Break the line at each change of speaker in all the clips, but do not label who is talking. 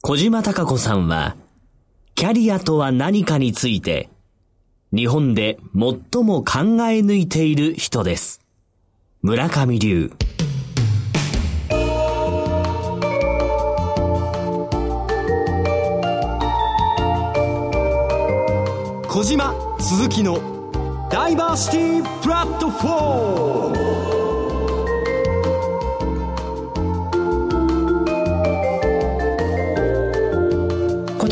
小島隆子さんは、キャリアとは何かについて、日本で最も考え抜いている人です。村上流。
小島鈴木のダイバーシティプラットフォーム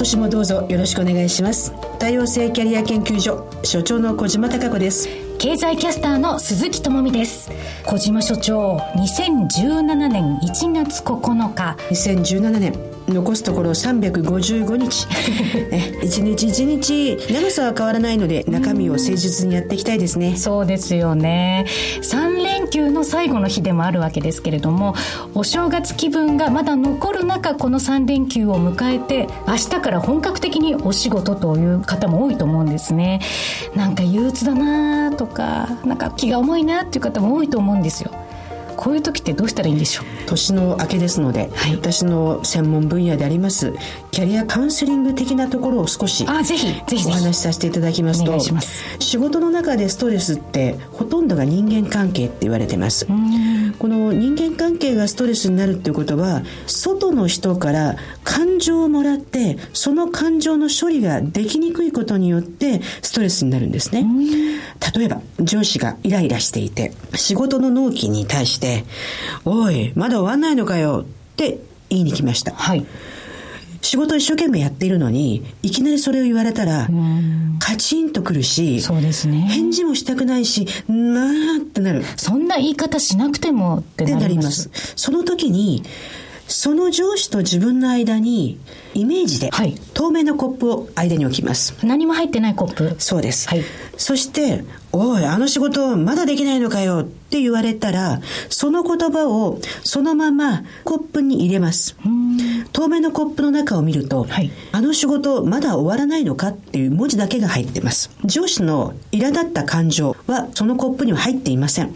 年もどうぞよろしくお願いします。多様性キャリア研究所所長の小島貴子です。
経済キャスターの鈴木智美です。小島所長2017年1月9日。
2017年残すところ355日。一日一日長さは変わらないので中身を誠実にやっていきたいですね。
そうですよね。3連休の最後の日でもあるわけですけれどもお正月気分がまだ残る中この3連休を迎えて明日から本格的にお仕事という方も多いと思うんですね。なんか憂鬱だなとかなんか気が重いなっていう方も多いと思うんですよ。こういう時ってどうしたらいいんでしょう？
年の明けですので、はい、私の専門分野でありますキャリアカウンセリング的なところを少し
あぜひぜひ
お話しさせていただきますと仕事の中でストレスってほとんどが人間関係って言われてます。この人間関係がストレスになるっていうことは外の人から感情をもらってその感情の処理ができにくいことによってストレスになるんですね。例えば上司がイライラしていて仕事の納期に対して「おいまだ終わんないのかよ」って言いに来ました、はい、仕事一生懸命やっているのにいきなりそれを言われたらカチンとくるし
そうですね。
返事もしたくないしなーってなる。
そんな言い方しなくてもってなります。
その時にその上司と自分の間にイメージで、透明なコップを間に置きます。
何も入ってないコップ？
そうです、はい、そして「おいあの仕事まだできないのかよ」って言われたらその言葉をそのままコップに入れます。透明のコップの中を見ると、はい、あの仕事まだ終わらないのかっていう文字だけが入ってます。上司の苛立った感情はそのコップには入っていません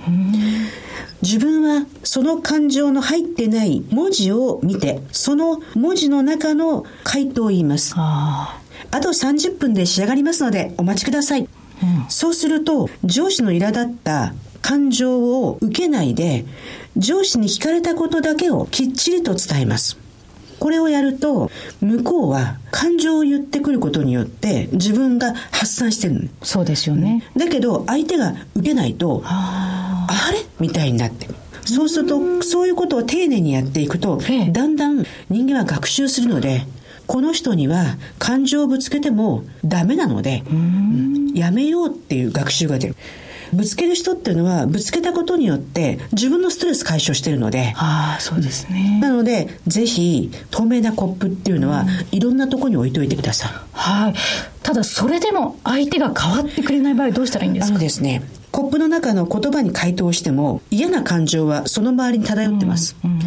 自分はその感情の入ってない文字を見て、その文字の中の回答を言います。あと30分で仕上がりますのでお待ちください。うん、そうすると、上司の苛立った感情を受けないで、上司に聞かれたことだけをきっちりと伝えます。これをやると、向こうは感情を言ってくることによって自分が発散してる
そうですよね。
だけど、相手が受けないと、あれ？みたいになってる。そうすると、そういうことを丁寧にやっていくと、だんだん人間は学習するので、この人には感情をぶつけてもダメなので、やめようっていう学習が出る。ぶつける人っていうのはぶつけたことによって自分のストレス解消してるので。
ああそうですね。
なのでぜひ透明なコップっていうのは、いろんなとこに置いといてください。
はい。ただそれでも相手が変わってくれない場合どうしたらいいんですか？
ですねコップの中の言葉に回答しても嫌な感情はその周りに漂ってます。うんうん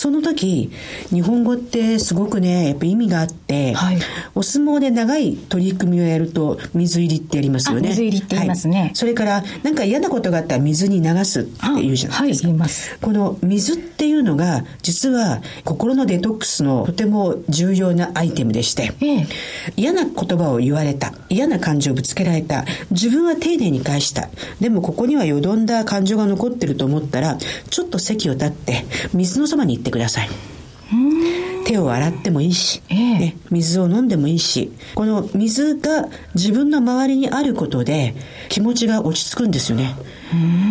その時、日本語ってすごくね、やっぱ意味があって、はい、お相撲で長い取り組みをやると、水入りってやりますよね。
水入りって言いますね、はい、
それから、なんか嫌なことがあったら水に流すって言うじゃないですか。はい。この水っていうのが、実は心のデトックスのとても重要なアイテムでして、ええ、嫌な言葉を言われた、嫌な感情をぶつけられた、自分は丁寧に返した。でもここにはよどんだ感情が残ってると思ったら、ちょっと席を立って、水のそばに行ってください。手を洗ってもいいし、えー、ね、水を飲んでもいいし、この水が自分の周りにあることで気持ちが落ち着くんですよね。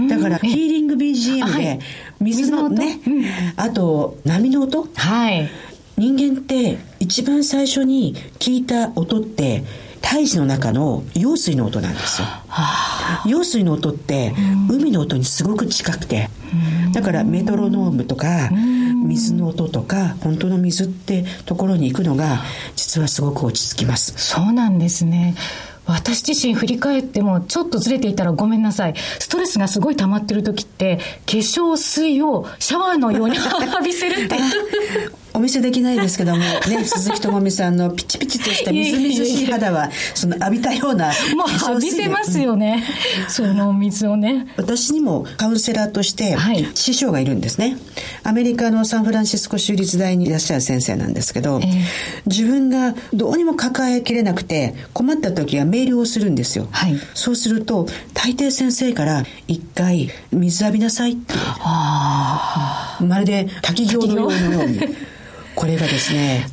だからヒーリング BGM で水のね、あと波の音、はい、人間って一番最初に聞いた音って胎児の中の用水の音なんですよ。用水の音って海の音にすごく近くて、だからメトロノームとか水の音とか本当の水ってところに行くのが実はすごく落ち着きます。
そうなんですね。私自身振り返ってもちょっとずれていたらごめんなさい。ストレスがすごい溜まってる時って化粧水をシャワーのように浴びせるって
お召見せできないですけども、ね、鈴木智美さんのピチピチとしたみずみずしい肌は、その浴びたような。
もう浴びせますよね。その水をね。
私にもカウンセラーとして、師匠がいるんですね。アメリカのサンフランシスコ州立大にいらっしゃる先生なんですけど、えー、自分がどうにも抱えきれなくて、困った時はメールをするんですよ。はい、そうすると、大抵先生から一回水浴びなさいって。まるで滝行のように。これがですね、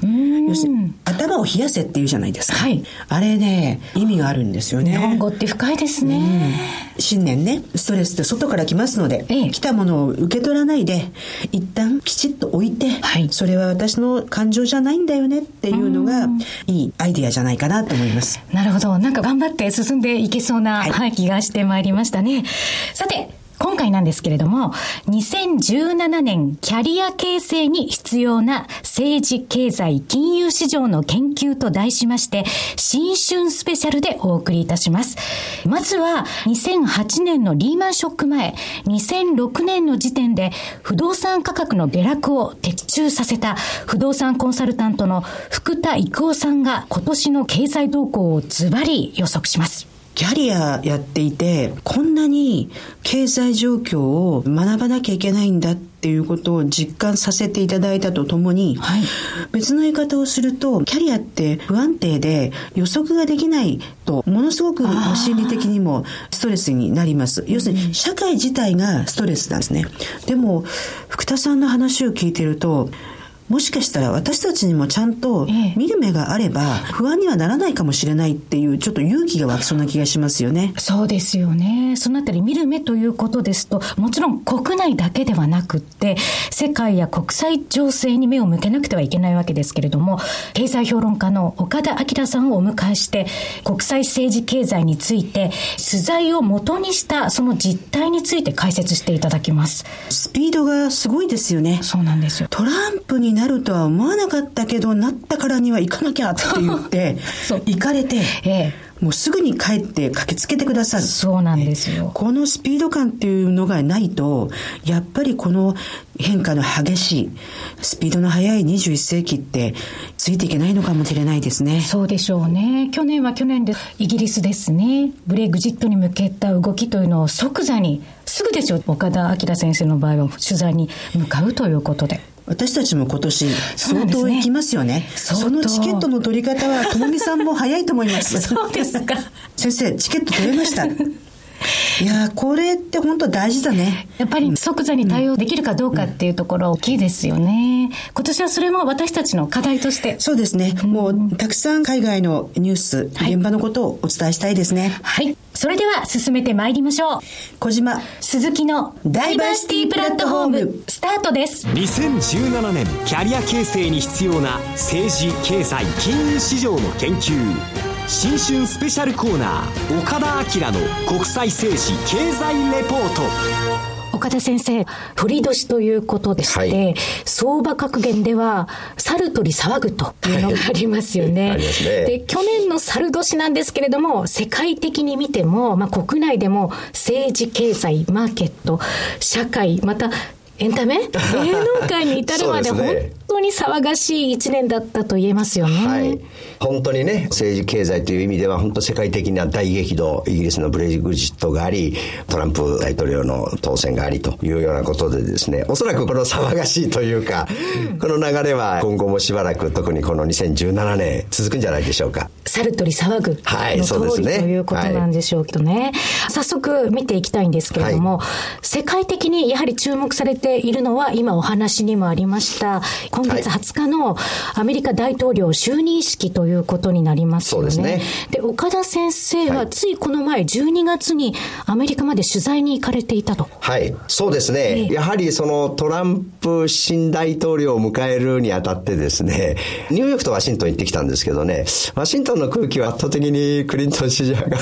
要するに頭を冷やせっていうじゃないですか。はい、あれね、意味があるんですよね。
日本語って深いですね。
新年ね、ストレスって外から来ますので、ええ、来たものを受け取らないで、一旦きちっと置いて、はい、それは私の感情じゃないんだよねっていうのが、いいアイディアじゃないかなと思います。
なるほど。なんか頑張って進んでいけそうな、はい、気がしてまいりましたね。さて、今回なんですけれども、2017年キャリア形成に必要な政治、経済、金融市場の研究と題しまして、新春スペシャルでお送りいたします。まずは、2008年のリーマンショック前、2006年の時点で不動産価格の下落を的中させた不動産コンサルタントの福田育夫さんが今年の経済動向をズバリ予測します。
キャリアやっていて、こんなに経済状況を学ばなきゃいけないんだっていうことを実感させていただいたとともに、はい、別の言い方をすると、キャリアって不安定で予測ができないと、ものすごく心理的にもストレスになります。要するに、社会自体がストレスなんですね。でも、福田さんの話を聞いてると、もしかしたら私たちにもちゃんと見る目があれば不安にはならないかもしれないっていうちょっと勇気が湧きそうな気がしますよね。
そうですよね。そのあたり見る目ということですと、もちろん国内だけではなくって、世界や国際情勢に目を向けなくてはいけないわけですけれども、経済評論家の岡田明さんをお迎えして、国際政治経済について、取材を元にしたその実態について解説していただきます。
スピードがすごいですよね。
そうなんですよ。
トランプになるとは思わなかったけど、なったからには行かなきゃって言って、行かれて、ええ、もうすぐに帰って駆けつけてくださる。
そうなんですよ。
このスピード感っていうのがないと、やっぱりこの変化の激しい、スピードの速い21世紀ってついていけないのかもしれないですね。
そうでしょうね。去年は去年で、イギリスですね。ブレグジットに向けた動きというのを即座に、すぐですよ。岡田明先生の場合は取材に向かうということで。
私たちも今年相当行きますよね。そ、ね、のチケットの取り方は、ともみさんも早いと思います。
そうですか。
先生、チケット取れました。いやこれって本当大事だね。
やっぱり即座に対応できるかどうかっていうところ大きいですよね。今年はそれも私たちの課題として。
そうですね。もうたくさん海外のニュース、はい、現場のことをお伝えしたいですね。
はい。それでは進めてまいりましょう。
小島
鈴木のダイバーシティプラットフォームスタートです。
2017年キャリア形成に必要な政治、経済、金融市場の研究。新春スペシャルコーナー岡田明の国際政治経済レポート。
岡田先生、振り年ということでして、はい、相場格言では、猿取り騒ぐというのがありますよね。はい、ね。で、去年の猿年なんですけれども、世界的に見ても、まあ、国内でも政治、経済、マーケット、社会、またエンタメ？芸能界に至るまで本当に騒がしい一年だったと言えますよね。はい。
本当にね、政治経済という意味では本当世界的な大激動、イギリスのブレグジットがあり、トランプ大統領の当選がありというようなことでですね、おそらくこの騒がしいというか、この流れは今後もしばらく特にこの2017年続くんじゃないでしょうか。
猿取り騒ぐはい、そうですね。ということなんでしょうけどね。はい、早速見ていきたいんですけれども、はい、世界的にやはり注目されているのは今お話にもありました、今月20日のアメリカ大統領就任式ということになりますよね。そうですね。で、岡田先生はついこの前12月にアメリカまで取材に行かれていたと。
はい、そうですね。やはりそのトランプ新大統領を迎えるにあたってですね、ニューヨークとワシントン行ってきたんですけどね、ワシントンの空気は圧倒的にクリントン支持者が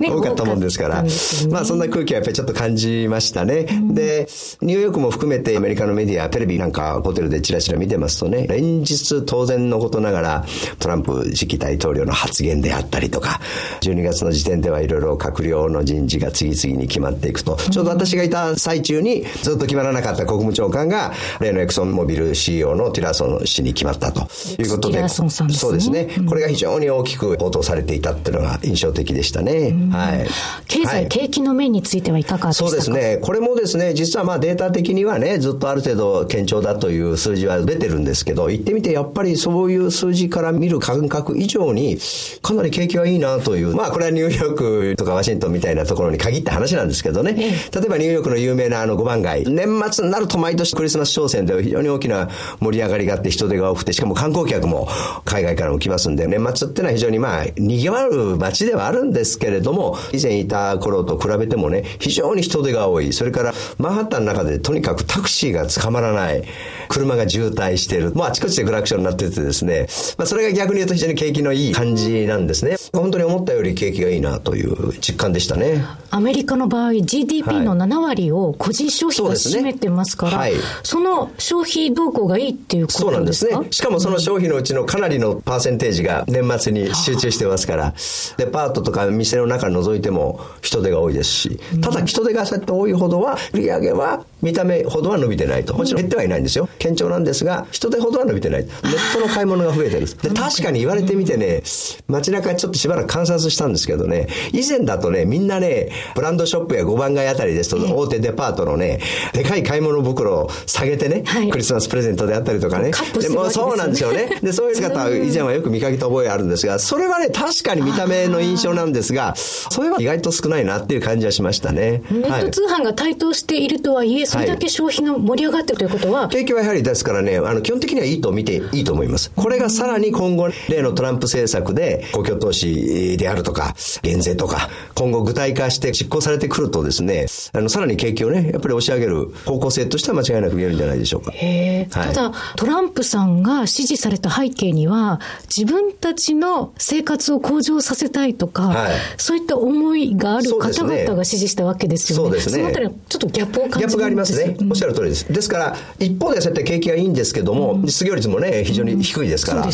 多かったもんですから、ね、まあそんな空気はやっぱりちょっと感じましたね。うん、で、ニューヨークも含めてアメリカのメディア、テレビなんかホテルでチラチラ見てますとね、連日当然のことながら、トランプ次期大統領の発言であったりとか、12月の時点ではいろいろ閣僚の人事が次々に決まっていくと、ちょうど私がいた最中にずっと決まらなかった国務長官が、例のエクソンモビル CEO のティラソン氏に決まったと。いうことで、そうですね、これが非常に大きく報道されていたっていうのが印象的でしたね。はい。
経済、景気の面についてはいかがですか？
そうですね。これもですね、実はまあデータ的にはね、ずっとある程度堅調だという数字は出てるんですけど、言ってみてやっぱりそういう数字から見る感覚以上に、かなり景気はいいなという、まあこれはニューヨークとかワシントンみたいなところに限った話なんですけどね、例えばニューヨークの有名なあの5番街、年末になると毎年クリスマス商戦で非常に大きな盛り上がりがあって人手が多くて、しかも観光客も海外からも来ますんで、年末ってのは非常にまあ賑わう街ではあるんですけれども、以前いた頃と比べてもね、非常に人手が多い。それからマンハッタンの中でとにかくタクシーが捕まらない。車が渋滞している。もうあちこちでクラクションになっててですね、まあそれが逆に言うと非常に景気のいい感じなんですね。本当に思ったより景気がいいなという実感でしたね。
アメリカの場合、GDP の7割を個人消費が占めてますから、はい、その消費動向がいいっていうことですか？そうなんですね。
しかもその消費のうちのかなりのパーセンテージが年末に集中してますから、デパートとか店の中除いても人手が多いですし、ただ人手がそうやって多いほどは、売り上げは見た目ほどは伸びてないと。もちろん減ってはいないんですよ。堅調なんですが、人手ほどは伸びてない。ネットの買い物が増えてる。で、確かに言われてみてね、街中ちょっとしばらく観察したんですけどね、以前だとね、みんなね、ブランドショップや5番街あたりですと、大手デパートのね、でかい買い物袋を下げてね、はい、クリスマスプレゼントであったりとかね。でもそうなんですよね。で、そういう姿以前はよく見かけた覚えあるんですが、それはね、確かに見た目の印象なんですが、それは意外と少ないなっていう感じはしましたね。
ネット通販が台頭しているとはいえ、それだけ消費が盛り上がってるということは、
景気はやはりですからね、あの、基本的にはいいと見ていいと思います。これがさらに今後、例のトランプ政策で、公共投資であるとか、減税とか、今後具体化して執行されてくるとですね、あの、さらに景気をね、やっぱり押し上げる方向性としては間違いなく見えるんじゃないでしょうか。
へはい、ただ、トランプさんが支持された背景には、自分たちの生活を向上させたいとか、はい、そういった思いがある方々が支持したわけですよね。そうですね。そのあたりはちょっとギャップを感じ
ギャップがありますね。おっしゃる通りです。ですから、一方でそうやって景気がいいんですけども、うん、失業率もね、非常に低いですから。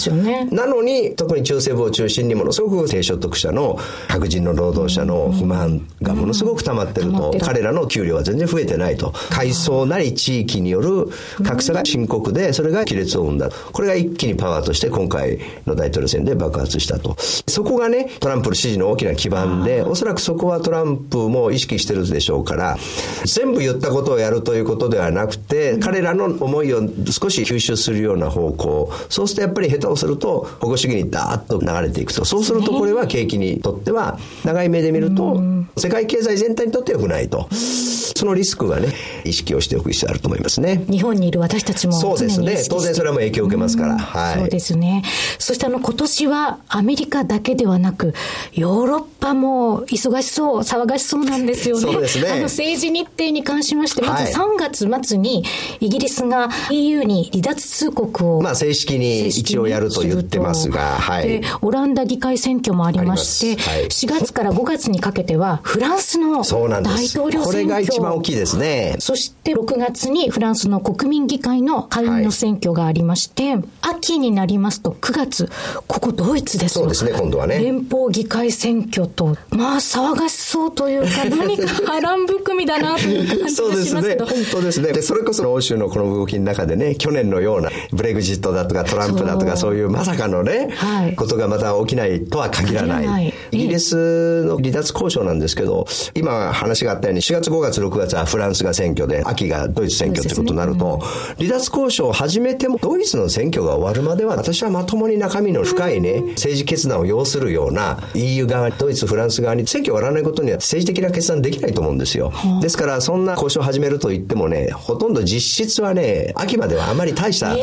なのに、特に中西部を中心にものすごく低所得者の白人の労働者の不満がものすごく溜まってると、彼らの給料は全然増えてないと。階層なり地域による格差が深刻で、それが亀裂を生んだ。これが一気にパワーとして今回の大統領選で爆発したと。そこがね、トランプの支持の大きな基盤で、おそらくそこはトランプも意識してるでしょうから、全部言ったことをやるということではなくて、彼らの思いを少し吸収するような方向。そうするとやっぱり下手をすると、保護主義にダーッと流れていくと。そうするとこれは景気にとっては、長い目で見ると、世界経済全体にとって良くないと。そのリスクがね、意識をしておく必要あると思いますね。
日本にいる私たちも
そうですね。当然それも影響を受けますから。はい。
そうですね。そしてあの、今年はアメリカだけではなく、ヨーロッパも忙しそう、騒がしそうなんですよね。
そうですね。あの、
政治日程に関しまして、まず3月末にイギリスが EU に離脱通告を。
まあ、正式に一応やると言ってますが、はい。で、
オランダ議会選挙もありまして、はい、4月から5月にかけては、フランスの大統領選挙。
これが一番大きいですね。
そして6月にフランスの国民議会の下院の選挙がありまして、はい、秋になりますと9月、ここドイツです
そうですね、今度はね。
連邦議会選挙と、まあ騒がしそうというか、何か波乱含みだなという感じがします そうですね、
本当ですね。で、それこそ欧州のこの動きの中でね、去年のようなブレグジットだとかトランプだとかそう。いうまさかのね、はい、ことがまた起きないとは限らない。ない。イギリスの離脱交渉なんですけど、今話があったように4月5月6月はフランスが選挙で、秋がドイツ選挙ということになると、離脱交渉を始めてもドイツの選挙が終わるまでは私はまともに中身の深いね、政治決断を要するような EU 側、ドイツ、フランス側に選挙終わらないことには政治的な決断できないと思うんですよ。ですからそんな交渉を始めると言ってもね、ほとんど実質はね、秋まではあまり大した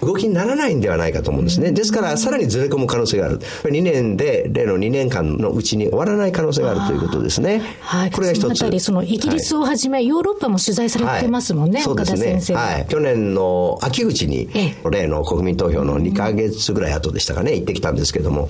動きにならないんではないかと思うんですね。ですからさらにずれ込む可能性がある。2年で、例の2年間のうちに終わらない可能性があるということですね。
はい。これが一つ。そのイギリスをはじめ、ヨーロッパも取材されてますもんね、はい、そうですね。
はい。去年の秋口に、例の国民投票の2か月ぐらい後でしたかね、行ってきたんですけども、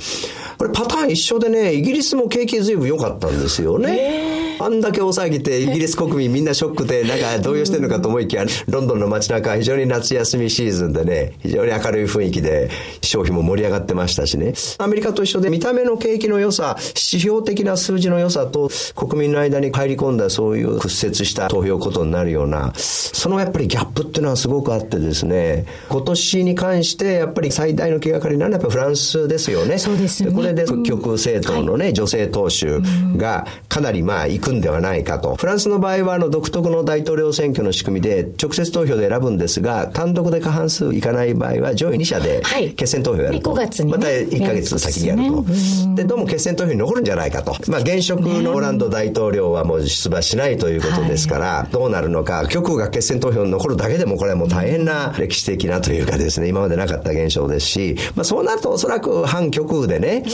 これパターン一緒でね、イギリスも景気随分良かったんですよね。あんだけ大騒ぎて、イギリス国民みんなショックで、なんか動揺してるのかと思いきや、ロンドンの街中は非常に夏休みシーズンでね、非常に明るい雰囲気で、消費も盛り上がってましたしね。アメリカと一緒で、見た目の景気の良さ、指標的な数字の良さと、国民の間に入り込んだそういう屈折した投票ことになるような、そのやっぱりギャップっていうのはすごくあってですね、今年に関してやっぱり最大の気がかりなのはやっぱフランスですよね。
そうですね。
これで極極政党のね、はい、女性党首がかなりまあ行くんではないかと。フランスの場合はあの独特の大統領選挙の仕組みで直接投票で選ぶんですが、単独で過半数いかない場合は上位2社で決選投票やると。
はい、5月に、
ね、また1ヶ月先にやると。で、どうも決選投票に残るんじゃないかと。まあ現職のオランド大統領はもう出馬しないということですから、はい、どうなるのか、極右が決選投票に残るだけでもこれはもう大変な歴史的なというかですね、今までなかった現象ですし、まあそうなるとおそらく反極右でね、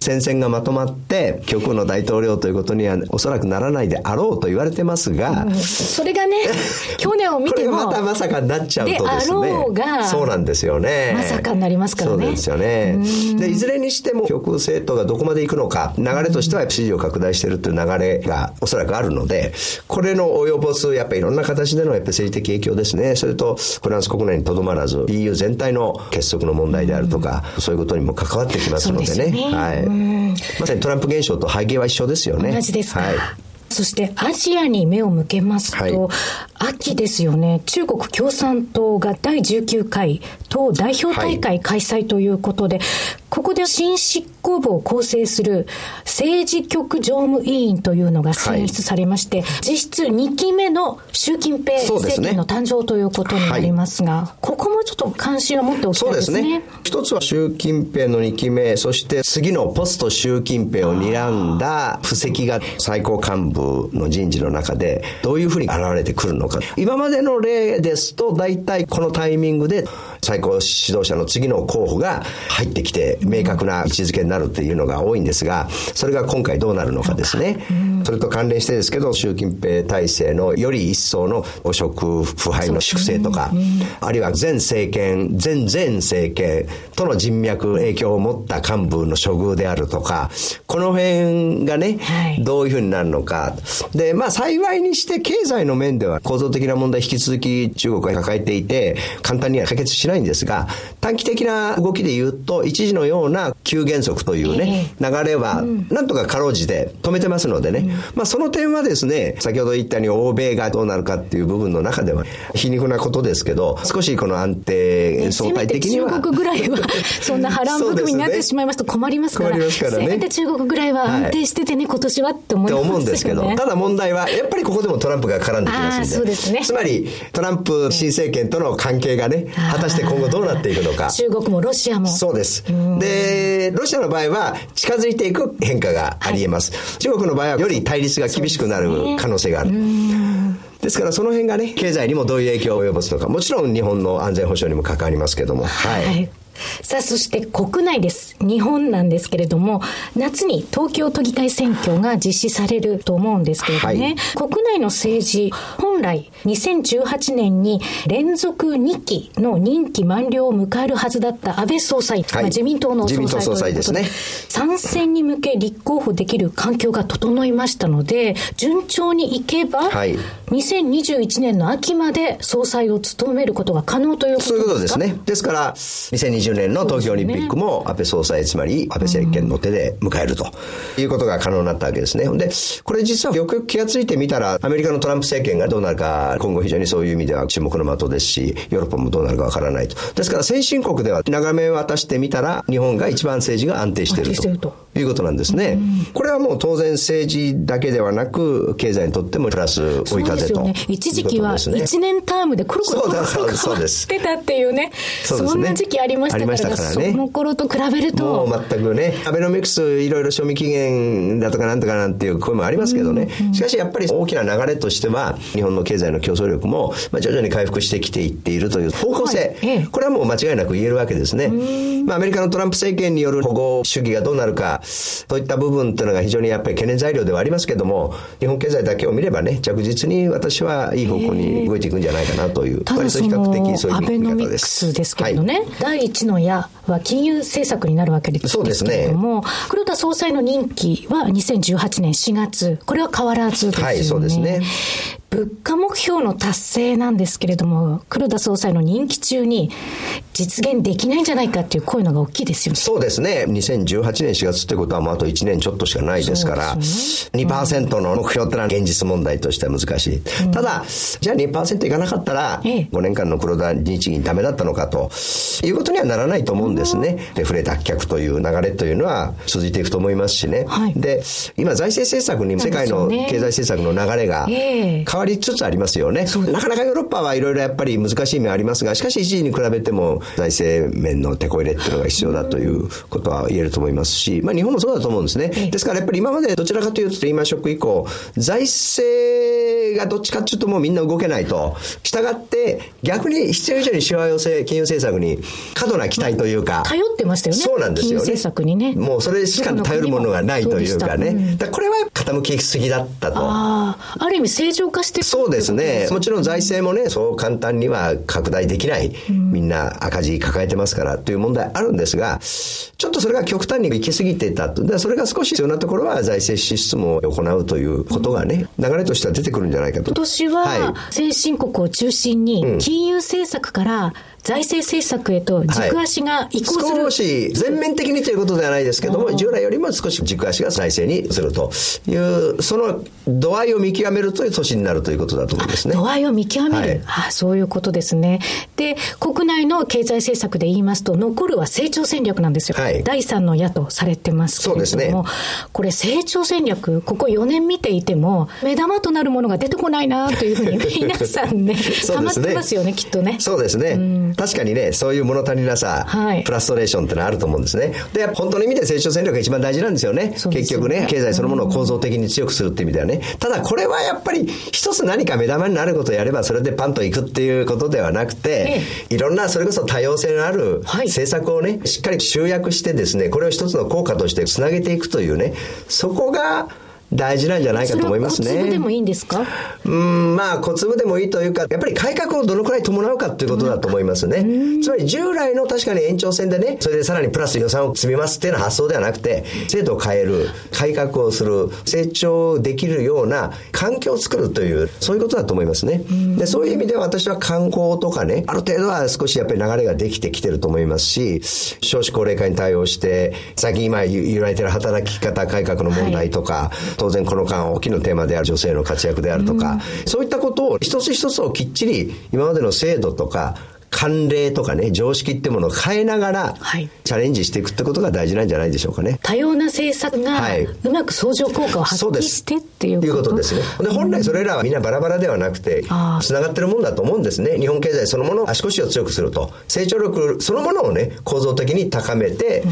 戦線がまとまって、極右の大統領ということにはおそらくならないであろうと言われてますが、うん、
それがね、去年を見ても、
これがまたまさかになっちゃうとですね、そうなんですよね。
まさかになりますからね。
そうですよね。で、いずれにしても極右政党がどこまで行くのか、流れとしては支持を拡大しているという流れがおそらくあるので、これの及ぼす、やっぱりいろんな形でのやっぱ政治的影響ですね。それと、フランス国内にとどまらず、EU 全体の結束の問題であるとか、そういうことにも関わってきますのでね。ねはい。まさにトランプ現象と背景は一緒ですよね。
同じですか。はいそしてアジアに目を向けますと、はい、秋ですよね、中国共産党が第19回党代表大会開催ということで、はい、ここで新執行部を構成する政治局常務委員というのが選出されまして、はい、実質2期目の習近平政権の誕生ということになりますが、すね、ここもちょっと関心を持っておきたいですね。そうですね。
一つは習近平の2期目、そして次のポスト習近平を睨んだ布石が最高幹部の人事の中でどういうふうに現れてくるのか。今までの例ですと大体このタイミングで最高指導者の次の候補が入ってきて明確な位置づけになるっていうのが多いんですが、それが今回どうなるのかですね。それと関連してですけど、習近平体制のより一層の汚職腐敗の粛清とか、あるいは前政権、前前政権との人脈影響を持った幹部の処遇であるとか、この辺がね、どういうふうになるのか。で、まあ幸いにして経済の面では構造的な問題引き続き中国が抱えていて、簡単には解決しないんですが、短期的な動きで言うと、一時のような急減速というね、流れは、なんとかかろうじて止めてますのでね、まあその点はですね、先ほど言ったように欧米がどうなるかっていう部分の中では、皮肉なことですけど、少しこの安定、相対的には。
中国ぐらいは、そんな波乱含みになってしまいますと困りますから、ね。せめて中国ぐらいは安定しててね、今年はって思います、ね、
思うんですけど、ただ問題は、やっぱりここでもトランプが絡んできますんで。
そうですね。
つまり、トランプ新政権との関係がね、果たして今後どうなっていくのか。
中国もロシアも。
そうです。で、ロシアの場合は近づいていく変化があり得ます。はい、中国の場合はより対立が厳しくなる可能性がある。ですからその辺がね、経済にもどういう影響を及ぼすのか、もちろん日本の安全保障にも関わりますけども。はい、はい
さあ、そして国内です。日本なんですけれども、夏に東京都議会選挙が実施されると思うんですけれどもね、はい、国内の政治、本来2018年に連続2期の任期満了を迎えるはずだった安倍総裁、はい、まあ、自民党の総裁総裁ですね。参戦に向け立候補できる環境が整いましたので、順調にいけば、はい、2021年の秋まで総裁を務めることが可能ということですか？そういうことですね。
ですから、2020年の東京オリンピックも安倍総裁、つまり安倍政権の手で迎えるということが可能になったわけですね。で、これ実はよくよく気がついてみたら、アメリカのトランプ政権がどうなるか、今後非常にそういう意味では注目の的ですし、ヨーロッパもどうなるかわからないと。ですから先進国では長めを渡してみたら、日本が一番政治が安定しているということなんですね。これはもう当然政治だけではなく、経済にとってもプラス追い風と、ね、
一時期は1年タームでくるくるくるくる変わってたっていうね、そんな時期ありましたからからね。その頃と比べると。
もう全くね、アベノミクスいろいろ賞味期限だとかなんとかなんていう声もありますけどね。しかしやっぱり大きな流れとしては、日本の経済の競争力も、まあ、徐々に回復してきていっているという方向性、はい、これはもう間違いなく言えるわけですね。まあ、アメリカのトランプ政権による保護主義がどうなるか、といった部分っていうのが非常にやっぱり懸念材料ではありますけども、日本経済だけを見ればね、着実に私はいい方向に動いていくんじゃないかなという、
ただそのアベノミクスですけどね、はい、第一の矢、は金融政策になるわけですけれども、ね、黒田総裁の任期は2018年4月、これは変わらずですよね。はい、そうですね。物価目標の達成なんですけれども、黒田総裁の任期中に実現できないんじゃないかっていう声のが大きいですよね。
そうですね。2018年4月ってことはもうあと1年ちょっとしかないですから、ね、2%の目標ってのは現実問題としては難しい。うん、ただ、じゃあ2%いかなかったら、5年間の黒田日銀ダメだったのかということにはならないと思うんですね。デフレ脱却という流れというのは続いていくと思いますしね。はい、で、今財政政策に世界の経済政策の流れが変わりつつありますよね。なかなかヨーロッパはいろいろやっぱり難しい面ありますが、しかし一時に比べても財政面の手こ入れっていうのが必要だということは言えると思いますし、まあ日本もそうだと思うんですね。ですからやっぱり今までどちらかというとリーマンショック以降、財政がどっちかっていうともうみんな動けないと。従って逆に必要以上にしわ寄せ金融政策に過度な期待というか。
頼ってましたよね。
そうなんですよね。
政策にね。
もうそれしか頼るものがないというかね。うん、これは傾きすぎだったと。
ある意味正常化して
そうですね。もちろん財政もね、そう簡単には拡大できない。みんな赤字抱えてますからという問題あるんですが、ちょっとそれが極端に行き過ぎていたと。でそれが少し必要なところは財政支出も行うということがね、流れとしては出てくるんじゃないかと。
今年は、先進国を中心に金融政策から、財政政策へと軸足が移行する、
はい、少し全面的にということではないですけども、従来よりも少し軸足が財政にするという、その度合いを見極めるという年になるということだと思いますね。
度合いを見極める、はい、あそういうことですね。で、国内の経済政策で言いますと、残るは成長戦略なんですよ。はい、第三の矢とされてますけれども、そうですね、これ成長戦略、ここ4年見ていても、目玉となるものが出てこないなというふうに 皆さんね、ハマってますよね、きっとね。
そうですね。うん確かにね、そういう物足りなさ、はい、フラストレーションってのはあると思うんですね。で、本当の意味で成長戦略が一番大事なんですよね。ね結局ね、経済そのものを構造的に強くするっていう意味ではね。ただこれはやっぱり一つ何か目玉になることをやればそれでパンといくっていうことではなくて、いろんなそれこそ多様性のある政策をね、しっかり集約してですね、これを一つの効果としてつなげていくというね、そこが大事なんじゃないかと思いますね。
小粒でもいいんですか？
うん、まあ小粒でもいいというか、やっぱり改革をどのくらい伴うかということだと思いますね。つまり従来の確かに延長線でね、それでさらにプラス予算を積みますっていうような発想ではなくて、制度を変える、改革をする、成長できるような環境を作るという、そういうことだと思いますね。でそういう意味では私は観光とかね、ある程度は少しやっぱり流れができてきてると思いますし、少子高齢化に対応して、最近今言われてる働き方改革の問題とか、はい当然この間大きなテーマである女性の活躍であるとか、そういったことを一つ一つをきっちり今までの制度とか慣例とかね、常識ってものを変えながら、チャレンジしていくってことが大事なんじゃないでしょうかね。
多様な政策が、うまく相乗効果を発揮してっていうこと
いうことですね。で、本来それらはみんなバラバラではなくて、つながってるもんだと思うんですね。日本経済そのもの、足腰を強くすると。成長力そのものをね、構造的に高めて、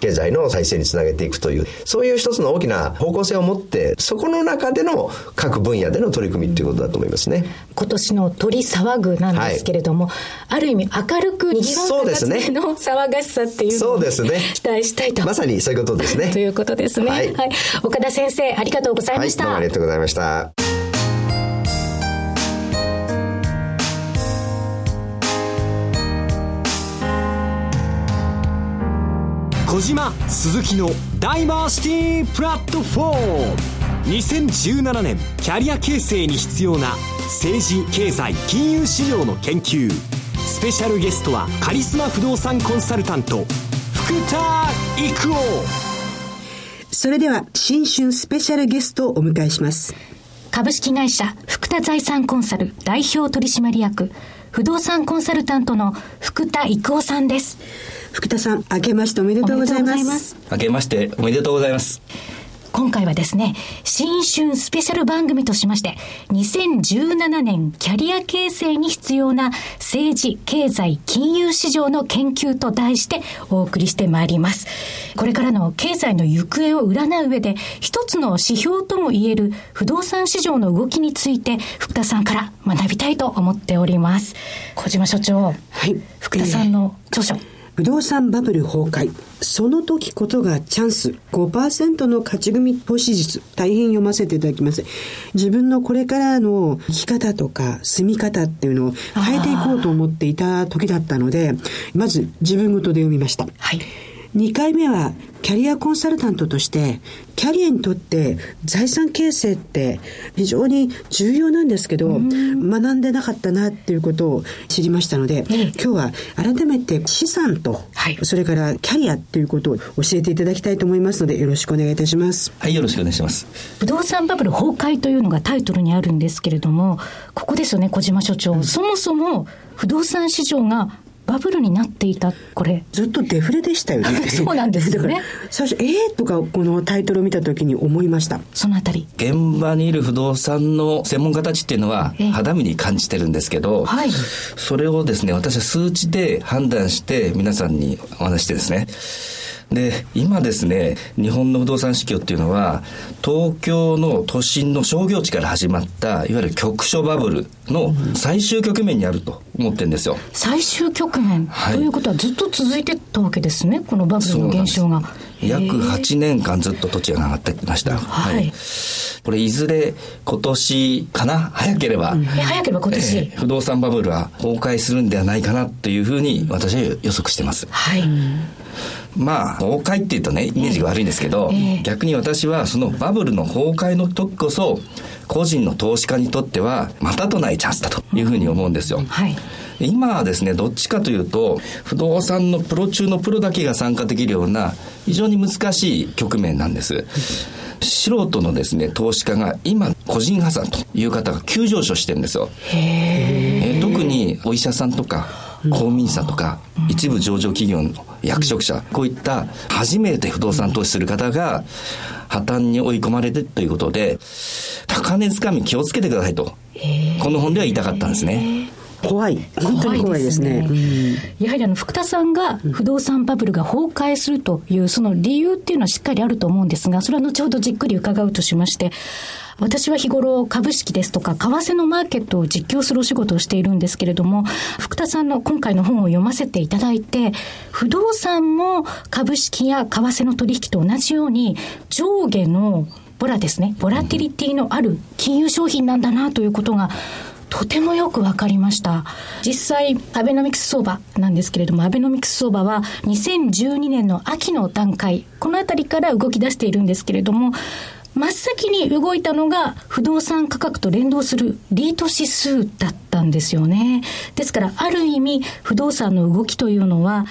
経済の再生につなげていくという、そういう一つの大きな方向性を持って、そこの中での各分野での取り組みっていうことだと思いますね。
今年の鳥騒ぐなんですけれども、はい、ある意味明るく賑わう形での騒がしさっていうのを、ね、期待したいと。
まさにそういうことですね。
ということですね、はい、はい。岡田先生、ありがとうございました。
はい、どうもありがとうございました。
小島鈴木のダイバーシティプラットフォーム2017年キャリア形成に必要な政治経済金融市場の研究スペシャルゲストはカリスマ不動産コンサルタント福田育夫。
それでは新春スペシャルゲストをお迎えします。
株式会社福田財産コンサル代表取締役不動産コンサルタントの福田育夫さんです。
福田さん明けましておめでとうございます。
明けましておめでとうございます
今回はですね、新春スペシャル番組としまして、2017年キャリア形成に必要な政治、経済、金融市場の研究と題してお送りしてまいります。これからの経済の行方を占う上で、一つの指標とも言える不動産市場の動きについて、福田さんから学びたいと思っております。小島所長。はい。福田さんの著書。
不動産バブル崩壊。その時ことがチャンス。5%の勝ち組投資術。大変読ませていただきます。自分のこれからの生き方とか住み方っていうのを変えていこうと思っていた時だったので、まず自分ごとで読みました。はい。2回目はキャリアコンサルタントとしてキャリアにとって財産形成って非常に重要なんですけど学んでなかったなっていうことを知りましたので、今日は改めて資産と、はい、それからキャリアっていうことを教えていただきたいと思いますのでよろしくお願いいたします。
はいよろしくお願いします。
不動産バブル崩壊というのがタイトルにあるんですけれどもここですよね小島所長、うん、そもそも不動産市場がバブルになっていた、これ。
ずっとデフレでしたよね。
そうなんですよね。
最初、ええー、とか、このタイトルを見たときに思いました。
そのあたり。
現場にいる不動産の専門家たちっていうのは、肌身に感じてるんですけど、はい、それをですね、私は数値で判断して、皆さんにお話してですね、で、今ですね、日本の不動産市況っていうのは、東京の都心の商業地から始まった、いわゆる局所バブルの最終局面にあると思ってるんですよ。
最終局面、はい、ということはずっと続いてたわけですね、このバブルの現象が。
約8年間ずっと土地が上がってきました。はい、はい。これいずれ今年かな？早ければ、うん、
早ければ今年、えー、
不動産バブルは崩壊するんではないかなというふうに私は予測してます。はい。まあ、崩壊っていうとね、イメージが悪いんですけど、えー、逆に私はそのバブルの崩壊の時こそ、個人の投資家にとっては、またとないチャンスだというふうに思うんですよ。はい。今はですね、どっちかというと、不動産のプロ中のプロだけが参加できるような、非常に難しい局面なんです。素人のですね、投資家が今、個人破産という方が急上昇してるんですよ。え特にお医者さんとか、公務員とか、一部上場企業の役職者、こういった初めて不動産投資する方が、破綻に追い込まれてということで、高値掴み気をつけてくださいと、この本では言いたかったんですね。
怖い。本当に怖いですね。すね
やはりあの、福田さんが不動産バブルが崩壊するという、その理由っていうのはしっかりあると思うんですが、それは後ほどじっくり伺うとしまして、私は日頃株式ですとか為替のマーケットを実況するお仕事をしているんですけれども、福田さんの今回の本を読ませていただいて、不動産も株式や為替の取引と同じように上下のボラですね、ボラティリティのある金融商品なんだなということがとてもよくわかりました。実際、アベノミクス相場なんですけれども、アベノミクス相場は2012年の秋の段階、このあたりから動き出しているんですけれども、真っ先に動いたのが不動産価格と連動するリート指数だったんですよね。ですから、ある意味、不動産の動きというのは、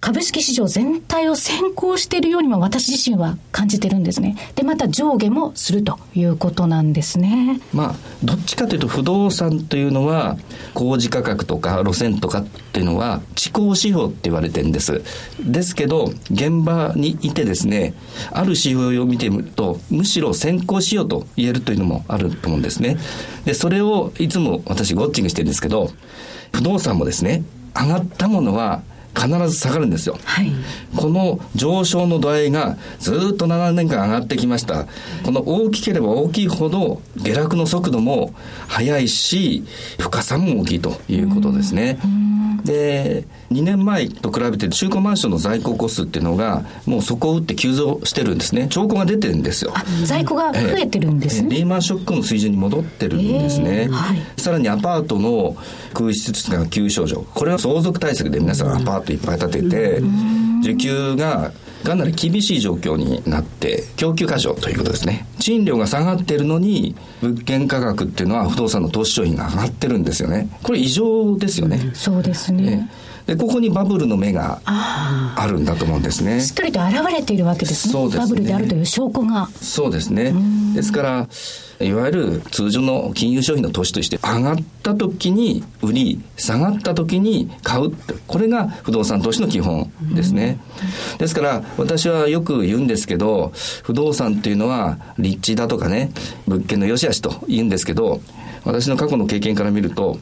株式市場全体を先行しているようにも私自身は感じてるんですね。で、また上下もするということなんですね。
まあ、どっちかというと不動産というのは、工事価格とか路線とかっていうのは、地高指標って言われてるんです。ですけど、現場にいてですね、ある指標を見てみると、むしろ先行しようと言えるというのもあると思うんですね。で、それをいつも私ウォッチングしてるんですけど、不動産もですね、上がったものは必ず下がるんですよ、はい、この上昇の度合いがずっと7年間上がってきました。この大きければ大きいほど下落の速度も速いし深さも大きいということですねで2年前と比べて中古マンションの在庫個数っていうのがもう底を打って急増してるんですね。兆候が出てるんですよ。
在庫が増えてるんですね、
リーマンショックの水準に戻ってるんですね、はい、さらにアパートの空室率が急症状これは相続対策で皆さんアパートいっぱい建てて需給がかなり厳しい状況になって供給過剰ということですね。賃料が下がってるのに物件価格っていうのは不動産の投資商品が上がってるんですよね。これ異常ですよね、
そうですね
でここにバブルの目があるんだと思うんですね。
しっかりと現れているわけですね。そうですね。バブルであるという証拠が。
そうですね。ですからいわゆる通常の金融商品の投資として上がった時に売り下がった時に買うこれが不動産投資の基本ですね、ですから私はよく言うんですけど不動産っていうのは立地だとかね物件の良し悪しと言うんですけど私の過去の経験から見ると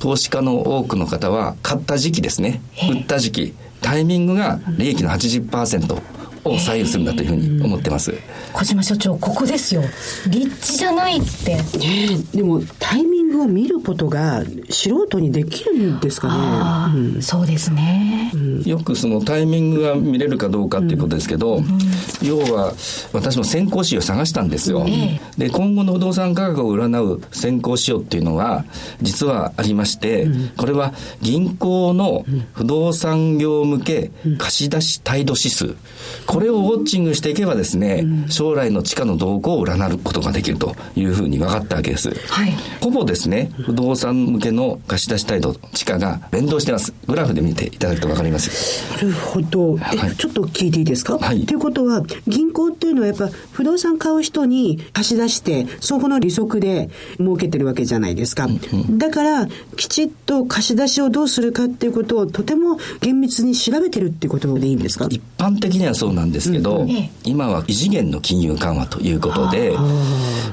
投資家の多くの方は買った時期ですね。売った時期。タイミングが利益の80%を左右するんだというふうに思ってます、
小島所長ここですよ。立地じゃないって、
でもタイミングを見ることが素人にできるんですか
ね、うん、そうですね、うん、
よくそのタイミングが見れるかどうかっていうことですけど、うん、要は私も先行指標を探したんですよ、で今後の不動産価格を占う先行指標っていうのは実はありまして、これは銀行の不動産業向け貸出態度指数これをウォッチングしていけばですね、将来の地価の動向を占うことができるというふうに分かったわけです、はい、ほぼですね不動産向けの貸出態度地価が連動してます。グラフで見ていただくと分かります。
なるほど、はい、ちょっと聞いていいですか、はい、ということは銀行っていうのはやっぱ不動産買う人に貸し出してそこの利息で儲けてるわけじゃないですか、うんうん、だからきちっと貸し出しをどうするかっていうことをとても厳密に調べてるっていうことでいいんですか？
一般的にはそうなんですけど、うん、今は異次元の金融緩和ということで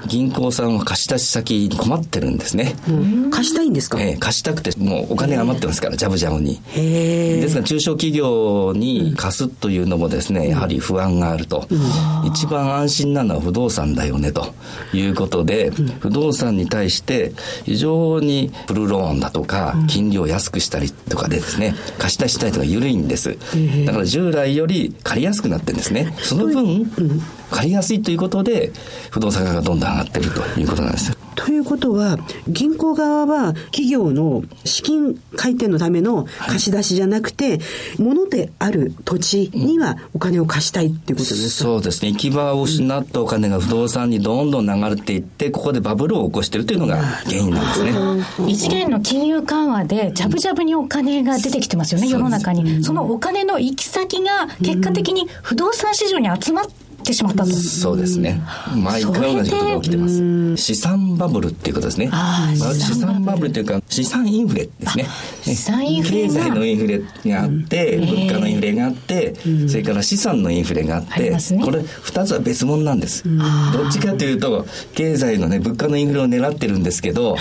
銀行さんは貸し出し先に困ってるんですね、
うん、貸したいんですか、
えー、貸したくてもうお金余ってますからジャブジャブに。ですから中小企業に貸すというのもですねやはり不安があると、一番安心なのは不動産だよねということで、不動産に対して非常にフルローンだとか金利を安くしたりとかでですね貸し出したいとか緩いんです。だから従来より借りやすくなってるんですね。その分、借りやすいということで不動産価格がどんどん上がってるということなんです
ということは、銀行側は企業の資金回転のための貸し出しじゃなくて、も、の、である土地にはお金を貸したいっていうことです
か、そうですね。行き場を失ったお金が不動産にどんどん流れていって、ここでバブルを起こしているというのが原因なんです
ね。異次元の金融緩和で、ジャブジャブにお金が出てきてますよね、世の中に。そのお金の行き先が結果的に不動産市場に集まってってしまったと。
そうですね。毎回同じことが起きてます。資産バブルっていうことですね。資産バブルっていうか、資産インフレですね。
資産インフレ
経済のインフレがあって、物価のインフレがあって、それから資産のインフレがあって、これ二つは別物なんです。どっちかというと、経済のね、物価のインフレを狙ってるんですけど、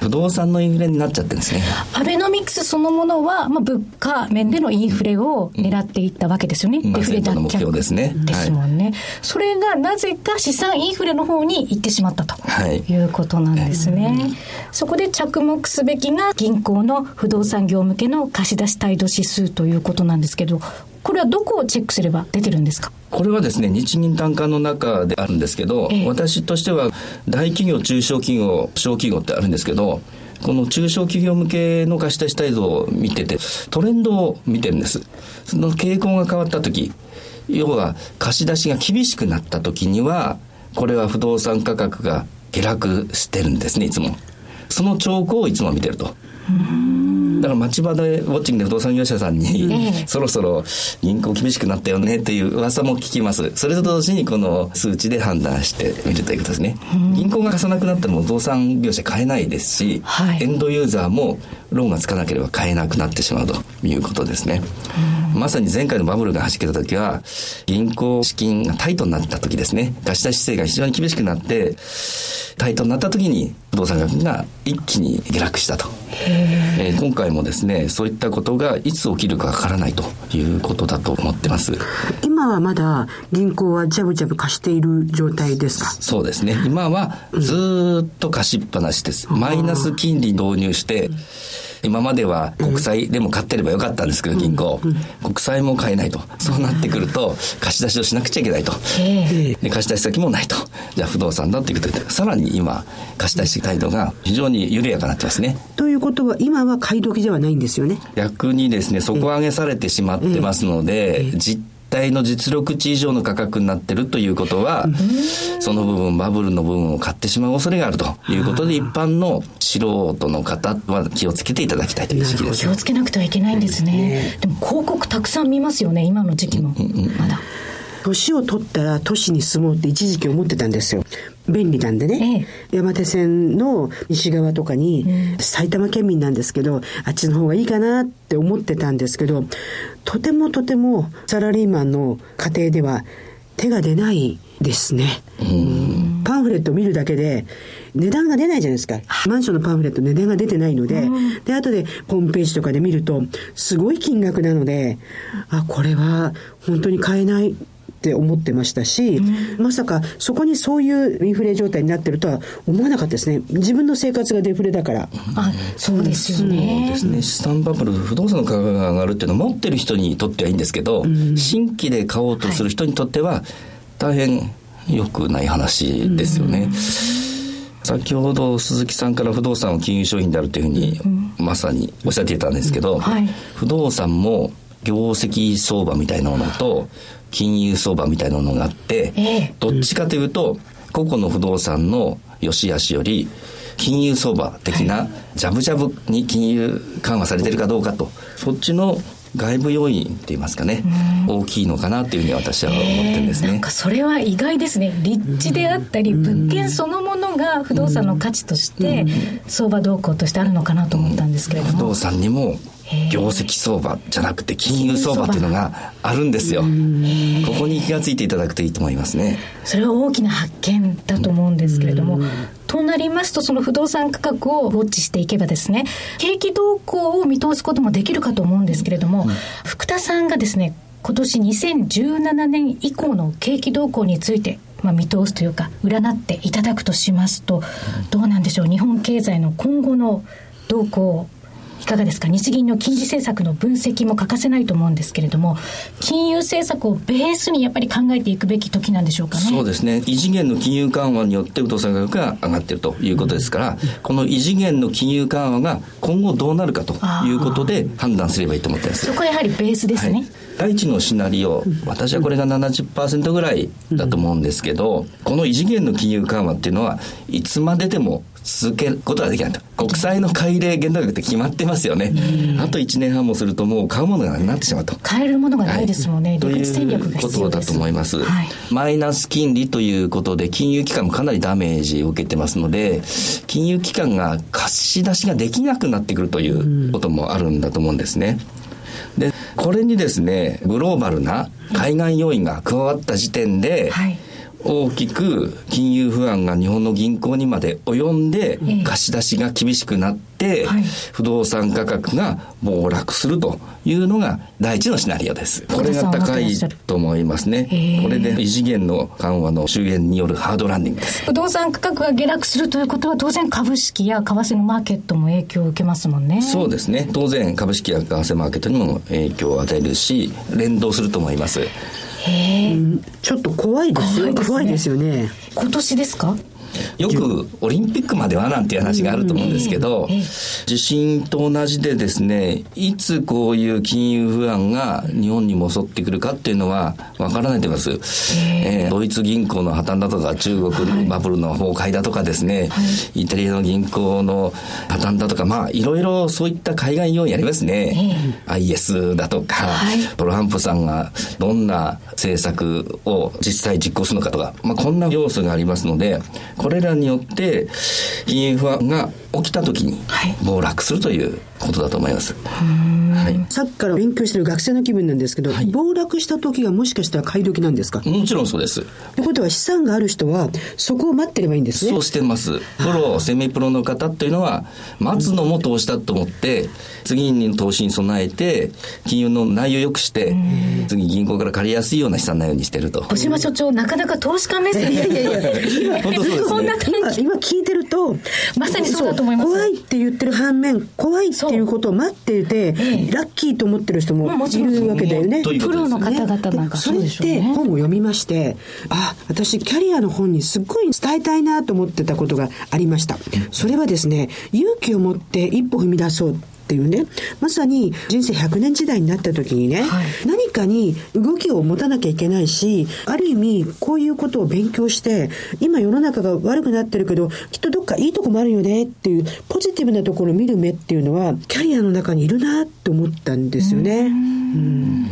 不動産のインフレになっちゃってるんですね。
アベノミクスそのものは、まあ、物価面でのインフレを狙っていったわけですよね。デフレ脱却ですね。ですもんね。それがなぜか資産インフレの方に行ってしまったということなんですね。はい、そこで着目すべきが銀行の不動産業向けの貸し出し態度指数ということなんですけど、これはどこをチェックすれば出てるんですか？
これはですね、日銀単価の中であるんですけど、ええ、私としては大企業、中小企業、小企業ってあるんですけど、この中小企業向けの貸し出し態度を見てて、トレンドを見てるんです。その傾向が変わったとき、要は貸し出しが厳しくなった時にはこれは不動産価格が下落してるんですねいつも。その兆候をいつも見てると。だから町場でウォッチングで不動産業者さんに、そろそろ銀行厳しくなったよねっていう噂も聞きます。それと同時にこの数値で判断してみるということですね。銀行が貸さなくなったらも不動産業者買えないですし、はい、エンドユーザーもローンがつかなければ買えなくなってしまうということですね。まさに前回のバブルが弾けた時は、銀行資金がタイトになった時ですね、貸し出し姿勢が非常に厳しくなって、タイトになった時に不動産価格が一気に下落したと。えー、今回もですねそういったことがいつ起きるかわからないということだと思ってます。
今はまだ銀行はジャブジャブ貸している状態ですか？
そうですね。今はずっと貸しっぱなしです、うん、マイナス金利導入して、うん今までは国債でも買ってればよかったんですけど、銀行。国債も買えないと。そうなってくると、貸し出しをしなくちゃいけないと。で貸し出し先もないと。じゃあ不動産だっていうことで、さらに今、貸し出し態度が非常に緩やかになってますね。
ということは、今は買い時ではないんですよね。
逆にですね、底上げされてしまってますので、実体の実力値以上の価格になってるということは、その部分、バブルの部分を買ってしまう恐れがあるということで、一般の素人の方は気をつけていただきたいという時期です。
気をつけなくてはいけないんですね。でも広告たくさん見ますよね、今の時期も。まだ。
年を取ったら都市に住もうって一時期思ってたんですよ。便利なんでね、ええ、山手線の西側とかに、うん、埼玉県民なんですけどあっちの方がいいかなって思ってたんですけどとてもとてもサラリーマンの家庭では手が出ないですね、うん、パンフレットを見るだけで値段が出ないじゃないですか。マンションのパンフレット値段が出てないので、うん、で後でホームページとかで見るとすごい金額なのであこれは本当に買えないっって思ってましたし、うん、まさかそこにそういうインフレ状態になってるとは思わなかったですね。自分の生活がデフレだから。
あ、そうですよね。
そうですね。資産バブル、不動産の価格が上がるっていうのは持ってる人にとってはいいんですけど、うん、新規で買おうとする人にとっては大変良くない話ですよね。先ほど鈴木さんから不動産は金融商品であるというふうに、まさにおっしゃっていたんですけど、はい、不動産も業績相場みたいなものと金融相場みたいなものがあって、えー、どっちかというと個々の不動産の良し悪しより金融相場的なジャブジャブに金融緩和されてるかどうかとそっちの外部要因って言いますかね、大きいのかなというふうに私は思ってるんですね。
なんかそれは意外ですね。立地であったり、物件そのものが不動産の価値として、相場動向としてあるのかなと思ったんですけれども。
不動産にも業績相場じゃなくて金融相場っていうのがあるんですよ。ここに気がついていただくといいと思いますね。
それは大きな発見だと思うんですけれども、となりますと、その不動産価格をウォッチしていけばですね、景気動向を見通すこともできるかと思うんですけれども、うん、福田さんがですね、今年2017年以降の景気動向について、まあ、見通すというか、占っていただくとしますと、どうなんでしょう、日本経済の今後の動向、いかがですか？日銀の金利政策の分析も欠かせないと思うんですけれども金融政策をベースにやっぱり考えていくべき時なんでしょうかね。
そうですね。異次元の金融緩和によって不動産価格が上がっているということですから、この異次元の金融緩和が今後どうなるかということで判断すればいいと思ってます。
そこはやはりベースですね、はい。
第一のシナリオ、私はこれが70%ぐらいだと思うんですけど、この異次元の金融緩和っていうのはいつまででも続けることができないと。国債の買い入れ限度額って決まってますよね。あと1年半もするともう買うものがなくなってしまうと。
買えるものがないですもんね。はい、
ということだと思います、はい、マイナス金利ということで金融機関もかなりダメージを受けてますので、金融機関が貸し出しができなくなってくるということもあるんだと思うんですね。で、これにですね、グローバルな海外要因が加わった時点で、はい大きく金融不安が日本の銀行にまで及んで貸し出しが厳しくなって、不動産価格が暴落するというのが第一のシナリオです。これが高いと思いますね。これで異次元の緩和の終焉によるハードランディングです。
不動産価格が下落するということは当然株式や為替のマーケットも影響を受けますもんね。
そうですね。当然株式や為替マーケットにも影響を与えるし、連動すると思います。
ちょっと怖いですよ。怖いですよね。
今年ですか？
よくオリンピックまではなんていう話があると思うんですけど、地震と同じでですね、いつこういう金融不安が日本にも襲ってくるかっていうのはわからないと思います。えー、ドイツ銀行の破綻だとか、中国バブルの崩壊だとかですね、はい、イタリアの銀行の破綻だとか、まあいろいろそういった海外要因ありますね。IS だとか、はい、トランプさんがどんな政策を実際実行するのかとか、まあこんな要素がありますので、これらによって金融不安が起きた時に暴落するということだと思います。
はい、さっきから勉強してる学生の気分なんですけど、はい、暴落した時がもしかしたら買い時なんですか？
もちろんそうです。
ということは資産がある人はそこを待ってればいいんですね。
そうしてます。プロ、セミプロの方っていうのは待つのも投資だと思って、次に投資に備えて金融の内容を良くして、次銀行から借りやすいような資産内容にしてると。
小島所長、なかなか投資家目線いやいやい
や、本当そうです、ね、今今聞いてると、
まさにそうだと思います。
怖いって言ってる反面、怖いっていうことを待っていて、ラッキーと思ってる人もいるわけだよね。
プロの方々なんか
それって本を読みまして、あ、私キャリアの本にすっごい伝えたいなと思ってたことがありました。それはですね、勇気を持って一歩踏み出そうっていうね、まさに人生100年時代になった時にね、はい、何かに動きを持たなきゃいけないし、ある意味こういうことを勉強して、今世の中が悪くなってるけど、きっとどっかいいとこもあるよねっていうポジティブなところを見る目っていうのは、キャリアの中にいるなって思ったんですよね。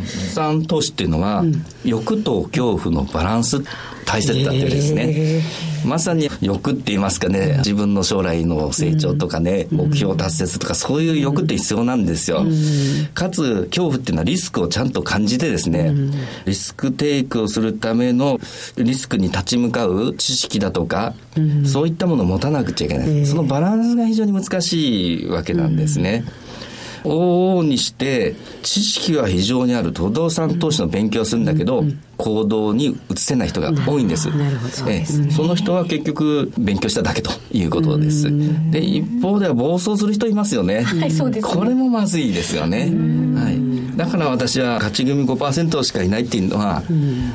資産投資っていうのは、うん、欲と恐怖のバランス大切だってですね、えー、まさに欲って言いますかね自分の将来の成長とかね、うん、目標達成とかそういう欲って必要なんですよ、うん、かつ恐怖っていうのはリスクをちゃんと感じてですね、うん、リスクテイクをするためのリスクに立ち向かう知識だとか、そういったものを持たなくちゃいけない、えー、そのバランスが非常に難しいわけなんですね、往々にして知識は非常にある不動産投資の勉強はするんだけど、行動に移せない人が多いんです。なるほど、ね、その人は結局勉強しただけということです。で一方では暴走する人いますよね。はい、そうです、ね、これもまずいですよね。はい。だから私は勝ち組5%しかいないっていうのは、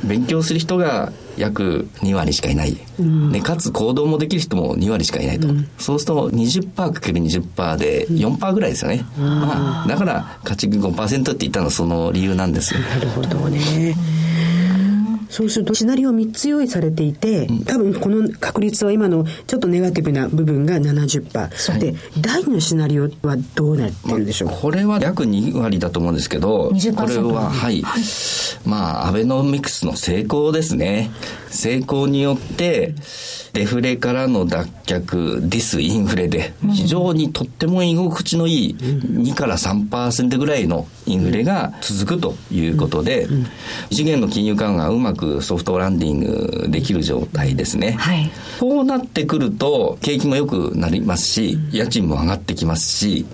勉強する人が約2割しかいない、うん、でかつ行動もできる人も2割しかいないと、うん、そうすると 20%×20% で4%ぐらいですよね、うん、まあ、だから勝ち組5%って言ったのはその理由なんです
なるほどねそうするとシナリオ3つ用意されていて、多分この確率は今のちょっとネガティブな部分が70%。で、第2のシナリオはどうなってるでしょう、
まあ、これは約2割だと思うんですけど、これは、はい、はい、まあ、アベノミクスの成功ですね。成功によって、デフレからの脱却、ディスインフレで、非常にとっても居心地のいい2から3%ぐらいのインフレが続くということで、異次元の金融緩和がうまくソフトランディングできる状態ですね。はい、こうなってくると、景気も良くなりますし、家賃も上がってきますし、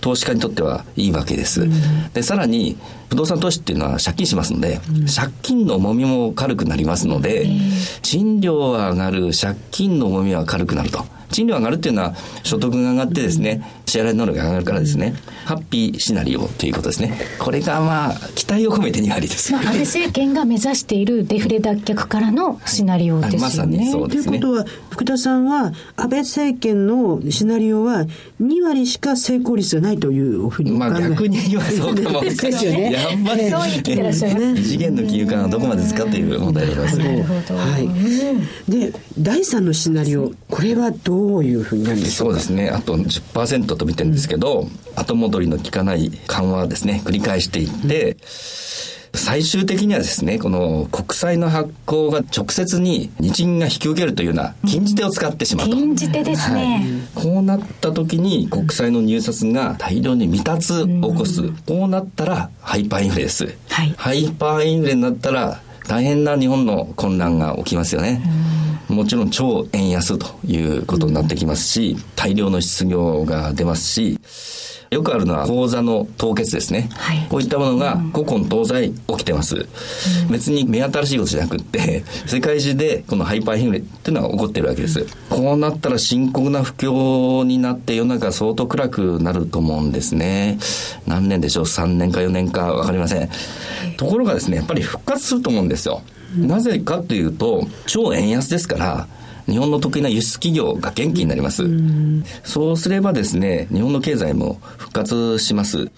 投資家にとってはいいわけです。で、さらに、不動産投資っていうのは借金しますので、借金の重みも軽くなりますので、賃料は上がる、借金の重みは軽くなると。賃料上がるっていうのは所得が上がってですね、支払い能力が上がるからですね、ハッピーシナリオということですね。これがまあ、期待を込めて2割です。まあ、
安倍政権が目指しているデフレ脱却からのシナリオですよね。まさに
そうですね。ということは、福田さんは、安倍政権のシナリオは2割しか成功率がないというふうに
まあ逆に言わそうかもですよね。やっぱり、そてらっしゃいます。異次元の金融緩和はどこまで使っている問題でありますね。なるほど。は
い。で、第3のシナリオ、これはどういうふうになるんでしょう
か？そうですね。あと10%と見てるんですけど、後戻りの効かない緩和ですね、繰り返していって、最終的にはですね、この国債の発行が直接に日銀が引き受けるというような禁じ手を使ってしまうと。
禁じ手ですね、
はい。こうなった時に国債の入札が大量に未達を起こす。こうなったらハイパーインフレです。はい、ハイパーインフレになったら大変な日本の混乱が起きますよね。もちろん超円安ということになってきますし、大量の失業が出ますし、よくあるのは口座の凍結ですね。はい、こういったものが古今東西起きてます。うん、別に目新しいことじゃなくって、世界中でこのハイパーインフレっていうのが起こってるわけです。こうなったら深刻な不況になって世の中相当暗くなると思うんですね。何年でしょう ?3 年か4年か？わかりません。ところがですね、やっぱり復活すると思うんですよ。なぜかというと、超円安ですから、日本の得意な輸出企業が元気になります。そうすればですね、日本の経済も復活します。